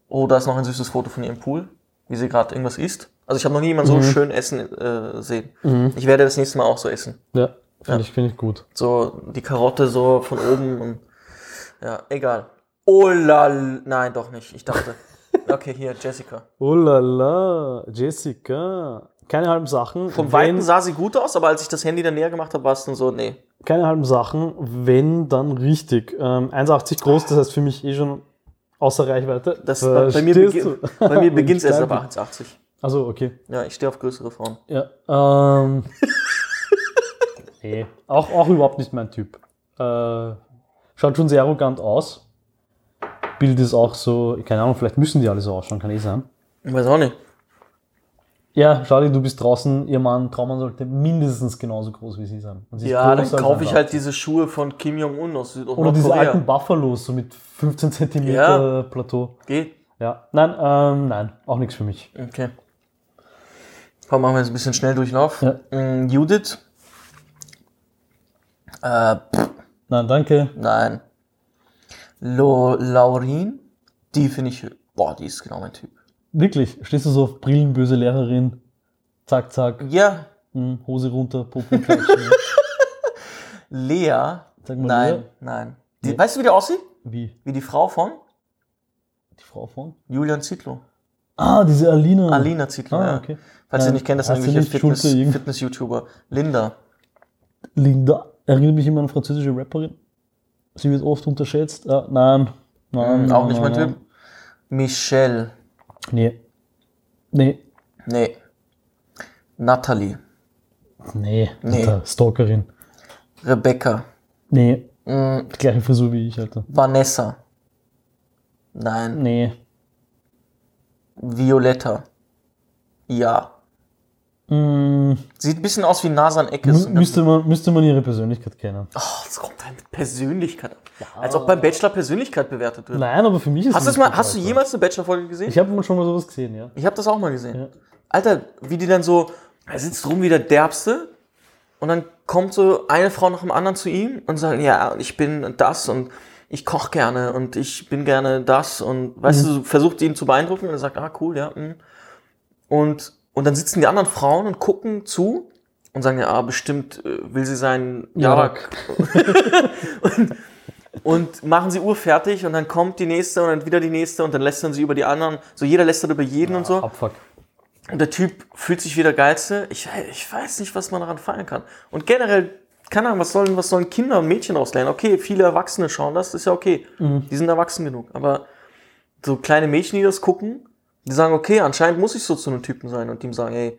[SPEAKER 1] Oh, da ist noch ein süßes Foto von ihr im Pool, wie sie gerade irgendwas isst. Also ich habe noch nie jemanden
[SPEAKER 2] Mhm.
[SPEAKER 1] so schön essen äh, sehen. Ich werde das nächste Mal auch so essen.
[SPEAKER 2] Ja, finde
[SPEAKER 1] Ja.
[SPEAKER 2] ich, find ich gut.
[SPEAKER 1] So die Karotte so von oben und ja, egal. Oh lal, nein, doch nicht. Ich dachte. *laughs* Okay, hier Jessica.
[SPEAKER 2] Oh la la, Jessica. Keine halben Sachen.
[SPEAKER 1] Vom Weiten sah sie gut aus, aber als ich das Handy dann näher gemacht habe, war es dann so, nee.
[SPEAKER 2] Keine halben Sachen, wenn dann richtig. Ähm, 1,80 groß, das heißt für mich eh schon außer Reichweite.
[SPEAKER 1] Das, bei, bei mir,
[SPEAKER 2] du?
[SPEAKER 1] bei mir *laughs* beginnt es erst ab
[SPEAKER 2] bin.
[SPEAKER 1] 1,80.
[SPEAKER 2] Also okay.
[SPEAKER 1] Ja, ich stehe auf größere Frauen.
[SPEAKER 2] Ja. Ähm, *laughs* Nee, auch, auch überhaupt nicht mein Typ. Äh, schaut schon sehr arrogant aus. Bild ist auch so, keine Ahnung, vielleicht müssen die alle so ausschauen, kann eh sein.
[SPEAKER 1] Ich weiß auch nicht.
[SPEAKER 2] Ja, schau dir, du bist draußen, ihr Mann, Traummann sollte mindestens genauso groß wie sie sein. Sie
[SPEAKER 1] Ja, dann kaufe ich halt diese Schuhe von Kim Jong-un aus Süd- und
[SPEAKER 2] Oder diese alten Buffalos, so mit 15 cm
[SPEAKER 1] Ja.
[SPEAKER 2] Plateau.
[SPEAKER 1] Geht.
[SPEAKER 2] Ja, nein, ähm, nein, auch nichts für mich.
[SPEAKER 1] Okay. Komm, machen wir jetzt ein bisschen schnell Durchlauf.
[SPEAKER 2] Ja.
[SPEAKER 1] Mm, Judith. Äh, pff,
[SPEAKER 2] Nein, danke.
[SPEAKER 1] nein. Lo Laurin. Die finde ich, boah, die ist genau mein Typ.
[SPEAKER 2] Wirklich, stehst du so auf brillenböse Lehrerin, zack, zack,
[SPEAKER 1] Ja,
[SPEAKER 2] hm, Hose runter, Popo klatschen. ja. *laughs*
[SPEAKER 1] Lea.
[SPEAKER 2] Sag mal
[SPEAKER 1] nein,
[SPEAKER 2] Lea.
[SPEAKER 1] nein. Die,
[SPEAKER 2] Nee.
[SPEAKER 1] Weißt du, wie die aussieht?
[SPEAKER 2] Wie?
[SPEAKER 1] Wie die Frau von
[SPEAKER 2] Die Frau von?
[SPEAKER 1] Julian Zietlow.
[SPEAKER 2] Ah, diese Alina.
[SPEAKER 1] Alina Zietlow,
[SPEAKER 2] Ah,
[SPEAKER 1] ja.
[SPEAKER 2] okay.
[SPEAKER 1] Falls ihr nicht kennt, das sind irgendwelche
[SPEAKER 2] nicht Schulte
[SPEAKER 1] Fitness- Fitness-YouTuber. Linda.
[SPEAKER 2] Linda erinnert mich immer an eine französische Rapperin. Sie wird oft unterschätzt. Ah, nein. Nein,
[SPEAKER 1] Auch
[SPEAKER 2] nein,
[SPEAKER 1] nicht mein
[SPEAKER 2] nein,
[SPEAKER 1] Typ. Michelle.
[SPEAKER 2] Nee. Nee.
[SPEAKER 1] Nee. Natalie.
[SPEAKER 2] Nee.
[SPEAKER 1] Nee.
[SPEAKER 2] Alter, Stalkerin.
[SPEAKER 1] Rebecca.
[SPEAKER 2] Nee.
[SPEAKER 1] Mm,
[SPEAKER 2] Die gleiche Frisur wie ich, Alter.
[SPEAKER 1] Vanessa. Nein.
[SPEAKER 2] Nee.
[SPEAKER 1] Violetta. Ja.
[SPEAKER 2] Mm,
[SPEAKER 1] Sieht ein bisschen aus wie Nasan Eckes.
[SPEAKER 2] mü- müsste, man, müsste man ihre Persönlichkeit kennen.
[SPEAKER 1] Oh, das kommt dann mit Persönlichkeit. Als ob beim Bachelor Persönlichkeit bewertet wird.
[SPEAKER 2] Nein, aber für mich ist
[SPEAKER 1] Hast,
[SPEAKER 2] es
[SPEAKER 1] mal, hast du jemals eine Bachelor-Folge gesehen?
[SPEAKER 2] Ich habe schon mal sowas gesehen, ja.
[SPEAKER 1] Ich habe das auch mal gesehen.
[SPEAKER 2] Ja.
[SPEAKER 1] Alter, wie die dann so, er sitzt rum wie der Derbste und dann kommt so eine Frau nach dem anderen zu ihm und sagt, ja, ich bin das und ich koche gerne und ich bin gerne das und weißt du, versucht ihn zu beeindrucken und er sagt, ah, cool, ja. mm. Und, und dann sitzen die anderen Frauen und gucken zu und sagen, ja, ah, bestimmt äh, will sie sein Jarak. *laughs* und, und machen sie urfertig und dann kommt die nächste und dann wieder die nächste und dann lästern sie über die anderen. So jeder lästert über jeden und so.
[SPEAKER 2] Abfuck.
[SPEAKER 1] Und der Typ fühlt sich wie der Geilste. Ich, ich weiß nicht, was man daran feiern kann. Und generell, keine Ahnung, was sollen, was sollen Kinder und Mädchen auslernen? Okay, viele Erwachsene schauen das, ist ja okay. Die sind erwachsen genug. Aber so kleine Mädchen, die das gucken, die sagen, okay, anscheinend muss ich so zu einem Typen sein. Und die ihm sagen, ey,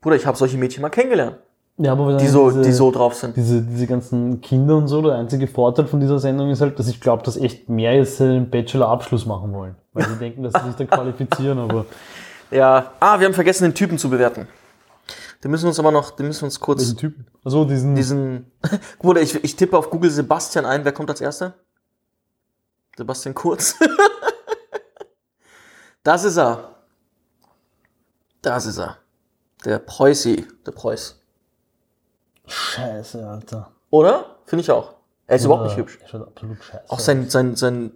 [SPEAKER 1] Bruder, ich habe solche Mädchen mal kennengelernt,
[SPEAKER 2] Ja, aber
[SPEAKER 1] die so, die so drauf sind.
[SPEAKER 2] diese, diese ganzen Kinder und so, der einzige Vorteil von dieser Sendung ist halt, dass ich glaube, dass echt mehr jetzt einen Bachelor-Abschluss machen wollen. Weil sie denken, dass sie sich dann qualifizieren, aber *laughs*
[SPEAKER 1] Ja. Ah, wir haben vergessen, den Typen zu bewerten. Den müssen wir uns aber noch, den müssen wir uns kurz,
[SPEAKER 2] diesen Typen. Also diesen,
[SPEAKER 1] diesen, *laughs* Bruder, ich, ich tippe auf Google Sebastian ein. Wer kommt als Erster? Sebastian Kurz. *laughs* das ist er. Das ist er. Der Preußi, der Preuß.
[SPEAKER 2] Scheiße, Alter.
[SPEAKER 1] Oder? Finde ich auch. Er ist überhaupt nicht
[SPEAKER 2] Ja,
[SPEAKER 1] hübsch.
[SPEAKER 2] Er schaut absolut scheiße.
[SPEAKER 1] Auch sein, sein, sein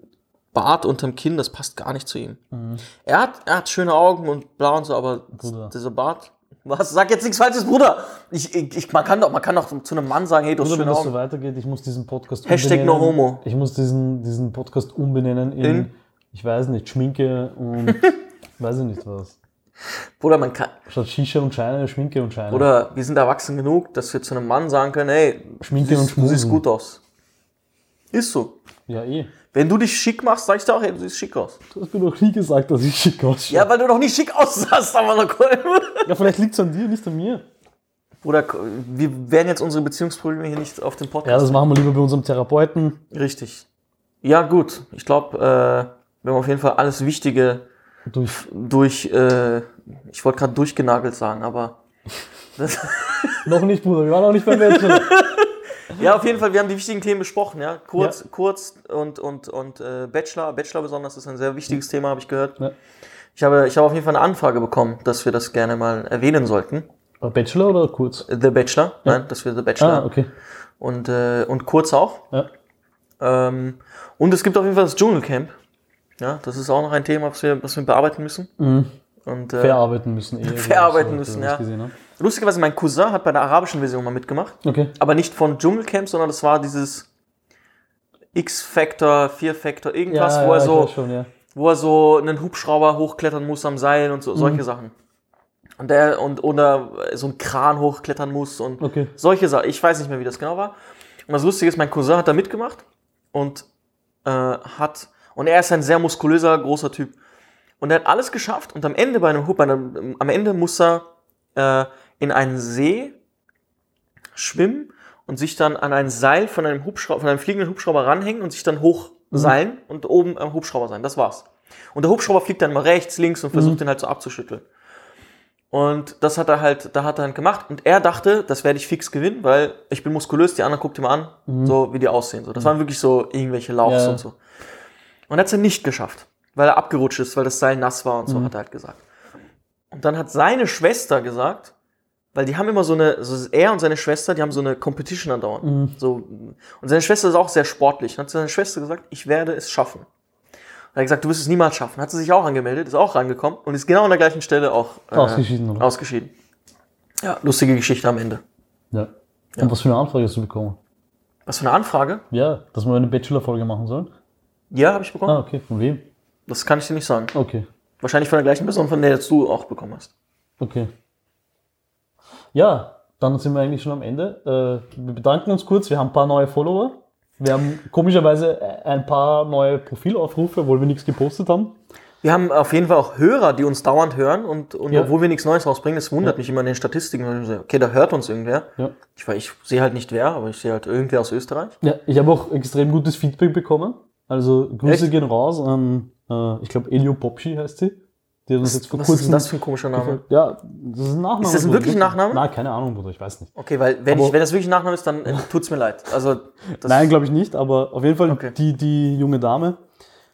[SPEAKER 1] Bart unterm Kinn, das passt gar nicht zu ihm.
[SPEAKER 2] Mhm.
[SPEAKER 1] Er, hat, er hat schöne Augen und blau und so, aber
[SPEAKER 2] Bruder.
[SPEAKER 1] dieser Bart. Was? Sag jetzt nichts Falsches, Bruder! Ich, ich, man, kann doch, man kann doch zu einem Mann sagen, hey, du hast
[SPEAKER 2] Oder wenn
[SPEAKER 1] schöne
[SPEAKER 2] das so
[SPEAKER 1] Augen.
[SPEAKER 2] weitergeht, ich muss diesen Podcast
[SPEAKER 1] Hashtag no homo.
[SPEAKER 2] Ich muss diesen, diesen Podcast umbenennen in,
[SPEAKER 1] In?
[SPEAKER 2] Ich weiß nicht, Schminke und *laughs* weiß ich nicht was.
[SPEAKER 1] Bruder, man kann,
[SPEAKER 2] Statt Shisha und Scheine, Schminke und Scheine.
[SPEAKER 1] Oder wir sind erwachsen genug, dass wir zu einem Mann sagen können, hey,
[SPEAKER 2] Schminke
[SPEAKER 1] du
[SPEAKER 2] und
[SPEAKER 1] siehst, du siehst gut aus. Ist so.
[SPEAKER 2] Ja, eh.
[SPEAKER 1] Wenn du dich schick machst, sag ich dir auch, hey, du siehst schick aus.
[SPEAKER 2] Du hast mir noch nie gesagt, dass ich schick ausschaue.
[SPEAKER 1] Ja, weil du doch nicht schick aussahst, aber noch *laughs*
[SPEAKER 2] Ja, vielleicht liegt es an dir, nicht an mir.
[SPEAKER 1] Bruder, wir werden jetzt unsere Beziehungsprobleme hier nicht auf dem
[SPEAKER 2] Ja,
[SPEAKER 1] Podcast.
[SPEAKER 2] das machen wir lieber bei unserem Therapeuten.
[SPEAKER 1] Richtig. Ja, gut. Ich glaube, äh, wir haben auf jeden Fall alles Wichtige
[SPEAKER 2] Durch.
[SPEAKER 1] durch, äh, ich wollte gerade durchgenagelt sagen, aber. *laughs* Das,
[SPEAKER 2] Noch nicht, Bruder, wir waren noch nicht beim Bachelor. *laughs*
[SPEAKER 1] ja, auf jeden Fall, wir haben die wichtigen Themen besprochen, ja. Kurz, kurz und, und, und äh, Bachelor. Bachelor besonders ist ein sehr wichtiges Thema, habe ich gehört.
[SPEAKER 2] Ja.
[SPEAKER 1] Ich habe, ich habe auf jeden Fall eine Anfrage bekommen, dass wir das gerne mal erwähnen sollten.
[SPEAKER 2] Bachelor oder kurz?
[SPEAKER 1] The Bachelor, nein, dass wir The Bachelor
[SPEAKER 2] Ah, okay.
[SPEAKER 1] und, äh, und kurz auch.
[SPEAKER 2] Ja.
[SPEAKER 1] Ähm, und es gibt auf jeden Fall das Dschungelcamp. Ja, das ist auch noch ein Thema, was wir, was wir bearbeiten müssen.
[SPEAKER 2] Mhm.
[SPEAKER 1] Und, äh,
[SPEAKER 2] Verarbeiten müssen *laughs* eh.
[SPEAKER 1] Verarbeiten
[SPEAKER 2] so,
[SPEAKER 1] müssen, ja. Lustigerweise, mein Cousin hat bei der arabischen Version mal mitgemacht.
[SPEAKER 2] Okay.
[SPEAKER 1] Aber nicht von Dschungelcamp, sondern das war dieses X-Factor, 4-Factor, irgendwas, wo, er so,
[SPEAKER 2] schon, ja.
[SPEAKER 1] wo er so einen Hubschrauber hochklettern muss am Seil und so, solche Sachen. Und der, und, oder so einen Kran hochklettern muss und
[SPEAKER 2] Okay.
[SPEAKER 1] solche Sachen. Ich weiß nicht mehr, wie das genau war. Und das Lustige ist, mein Cousin hat da mitgemacht und äh, hat, und er ist ein sehr muskulöser, großer Typ. Und er hat alles geschafft und am Ende bei einem Hub, bei einem, am Ende muss er äh, in einen See schwimmen und sich dann an ein Seil von einem Hubschrauber, von einem fliegenden Hubschrauber ranhängen und sich dann hochseilen und oben am Hubschrauber sein. Das war's. Und der Hubschrauber fliegt dann mal rechts, links und versucht den halt so abzuschütteln. Und das hat er halt, da hat er halt gemacht. Und er dachte, das werde ich fix gewinnen, weil ich bin muskulös, die anderen guckt ihm an, so wie die aussehen. So, das waren wirklich so irgendwelche Laufs
[SPEAKER 2] Ja.
[SPEAKER 1] und so. Und hat es dann nicht geschafft, weil er abgerutscht ist, weil das Seil nass war und so, hat er halt gesagt. Und dann hat seine Schwester gesagt, weil die haben immer so eine, so er und seine Schwester, die haben so eine Competition andauernd. So, und seine Schwester ist auch sehr sportlich. Dann hat seine Schwester gesagt, ich werde es schaffen. Und er hat gesagt, du wirst es niemals schaffen. Hat sie sich auch angemeldet, ist auch rangekommen und ist genau an der gleichen Stelle auch äh,
[SPEAKER 2] Ausgeschieden, oder?
[SPEAKER 1] ausgeschieden. Ja, lustige Geschichte am Ende.
[SPEAKER 2] Ja. Und was für eine Anfrage hast du bekommen?
[SPEAKER 1] Was für eine Anfrage?
[SPEAKER 2] Ja, dass wir eine Bachelor-Folge machen sollen?
[SPEAKER 1] Ja, habe ich bekommen.
[SPEAKER 2] Ah, okay. Von wem?
[SPEAKER 1] Das kann ich dir nicht sagen.
[SPEAKER 2] Okay.
[SPEAKER 1] Wahrscheinlich von der gleichen Person, von der jetzt du auch bekommen hast.
[SPEAKER 2] Okay. Ja, dann sind wir eigentlich schon am Ende. Äh, wir bedanken uns kurz. Wir haben ein paar neue Follower. Wir haben komischerweise ein paar neue Profilaufrufe, obwohl wir nichts gepostet haben.
[SPEAKER 1] Wir haben auf jeden Fall auch Hörer, die uns dauernd hören und, und
[SPEAKER 2] Ja.
[SPEAKER 1] obwohl wir nichts Neues rausbringen, das wundert mich immer in den Statistiken. Okay, da hört uns irgendwer.
[SPEAKER 2] Ja.
[SPEAKER 1] Ich, ich sehe halt nicht wer, aber ich sehe halt irgendwer aus Österreich.
[SPEAKER 2] Ja, ich habe auch extrem gutes Feedback bekommen. Also Grüße
[SPEAKER 1] Echt?
[SPEAKER 2] gehen raus an, äh, ich glaube, Elio Popschi heißt sie. Die hat uns jetzt vor
[SPEAKER 1] Was ist
[SPEAKER 2] kurzem.
[SPEAKER 1] denn das für ein komischer Name?
[SPEAKER 2] Ja, das ist ein Nachname.
[SPEAKER 1] Ist das ein
[SPEAKER 2] Bruder.
[SPEAKER 1] wirklich Nachname?
[SPEAKER 2] Nein, keine Ahnung, Bruder, ich weiß nicht.
[SPEAKER 1] Okay, weil wenn,
[SPEAKER 2] Aber-
[SPEAKER 1] ich, wenn das wirklich ein Nachname ist, dann äh, *laughs* tut's mir leid. Also,
[SPEAKER 2] Nein, glaube ich nicht, aber auf jeden Fall,
[SPEAKER 1] Okay.
[SPEAKER 2] die, die junge Dame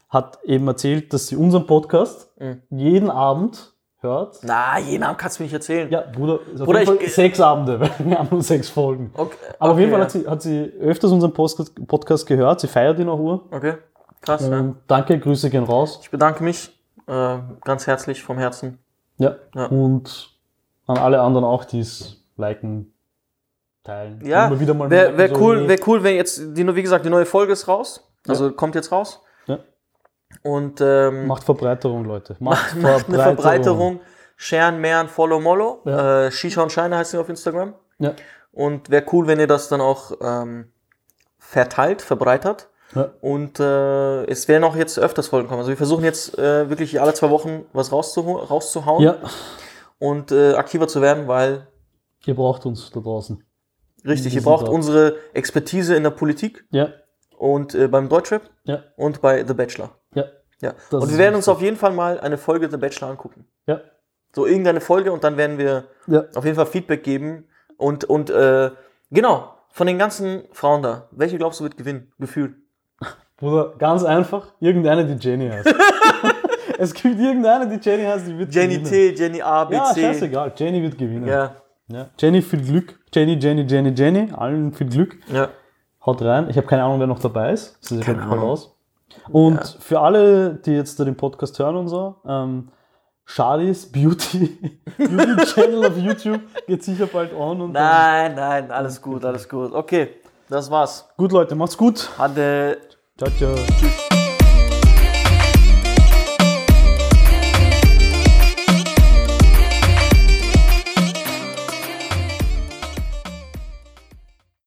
[SPEAKER 2] hat eben erzählt, dass sie unseren Podcast
[SPEAKER 1] Mhm.
[SPEAKER 2] jeden Abend hört.
[SPEAKER 1] Na, jeden Abend kannst du mir nicht erzählen.
[SPEAKER 2] Ja, Bruder, ist
[SPEAKER 1] Bruder, ich-
[SPEAKER 2] sechs Abende, weil *laughs* wir haben nur sechs Folgen.
[SPEAKER 1] Okay,
[SPEAKER 2] Aber auf jeden Fall
[SPEAKER 1] ja.
[SPEAKER 2] hat sie, hat sie öfters unseren Podcast, Podcast gehört, sie feiert ihn auch Uhr.
[SPEAKER 1] Okay, krass. Ja.
[SPEAKER 2] Ähm, danke, Grüße gehen raus.
[SPEAKER 1] Ich bedanke mich äh, ganz herzlich vom Herzen.
[SPEAKER 2] Ja.
[SPEAKER 1] Ja.
[SPEAKER 2] Und an alle anderen auch, die es liken, teilen.
[SPEAKER 1] Ja,
[SPEAKER 2] Immer wieder mal
[SPEAKER 1] wäre wär cool,
[SPEAKER 2] hey,
[SPEAKER 1] wär cool, wenn jetzt, die, wie gesagt, die neue Folge ist raus. Also kommt jetzt raus.
[SPEAKER 2] Ja.
[SPEAKER 1] Und ähm,
[SPEAKER 2] Macht Verbreiterung, Leute. *laughs* Macht,
[SPEAKER 1] macht eine Verbreiterung. Sharen, Mern, Follow, Mollo.
[SPEAKER 2] Ja.
[SPEAKER 1] Äh, Shisha und Scheine heißt sie auf Instagram.
[SPEAKER 2] Ja.
[SPEAKER 1] Und wäre cool, wenn ihr das dann auch ähm, verteilt, verbreitert.
[SPEAKER 2] Ja.
[SPEAKER 1] Und äh, es werden auch jetzt öfters Folgen kommen. Also wir versuchen jetzt äh, wirklich alle zwei Wochen was rauszuhauen
[SPEAKER 2] ja,
[SPEAKER 1] und äh, aktiver zu werden, weil
[SPEAKER 2] ihr braucht uns da draußen.
[SPEAKER 1] richtig, ihr braucht
[SPEAKER 2] da.
[SPEAKER 1] unsere Expertise in der Politik
[SPEAKER 2] Ja,
[SPEAKER 1] und äh, beim Deutschrap
[SPEAKER 2] ja,
[SPEAKER 1] und bei The Bachelor.
[SPEAKER 2] ja,
[SPEAKER 1] Ja.
[SPEAKER 2] Das
[SPEAKER 1] und wir werden uns auf jeden Fall mal eine Folge The Bachelor angucken.
[SPEAKER 2] ja,
[SPEAKER 1] So irgendeine Folge und dann werden wir
[SPEAKER 2] ja.
[SPEAKER 1] auf jeden Fall Feedback geben. Und, und äh, genau, von den ganzen Frauen da, welche glaubst du wird gewinnen? Gefühl.
[SPEAKER 2] Bruder, ganz einfach, irgendeine, die Jenny heißt. *laughs* es gibt irgendeine, die Jenny heißt, die wird
[SPEAKER 1] Jenny
[SPEAKER 2] gewinnen.
[SPEAKER 1] T, Jenny A, B,
[SPEAKER 2] Ja,
[SPEAKER 1] C.
[SPEAKER 2] scheißegal, Jenny wird gewinnen.
[SPEAKER 1] Ja,
[SPEAKER 2] Ja. Jenny, viel Glück. Jenny, Jenny, Jenny, Jenny, allen viel Glück.
[SPEAKER 1] ja.
[SPEAKER 2] Haut rein. Ich habe keine Ahnung, wer noch dabei ist. Das ist
[SPEAKER 1] Keine
[SPEAKER 2] ja
[SPEAKER 1] Ahnung.
[SPEAKER 2] aus. Und für alle, die jetzt da den Podcast hören und so, ähm, Shadis Beauty, *laughs* Beauty Channel auf YouTube geht sicher bald on. Und
[SPEAKER 1] Nein, nein, alles gut, alles gut. Okay, das war's.
[SPEAKER 2] Gut, Leute, macht's gut.
[SPEAKER 1] Hatte.
[SPEAKER 2] Ciao, ciao.
[SPEAKER 1] Tschüss.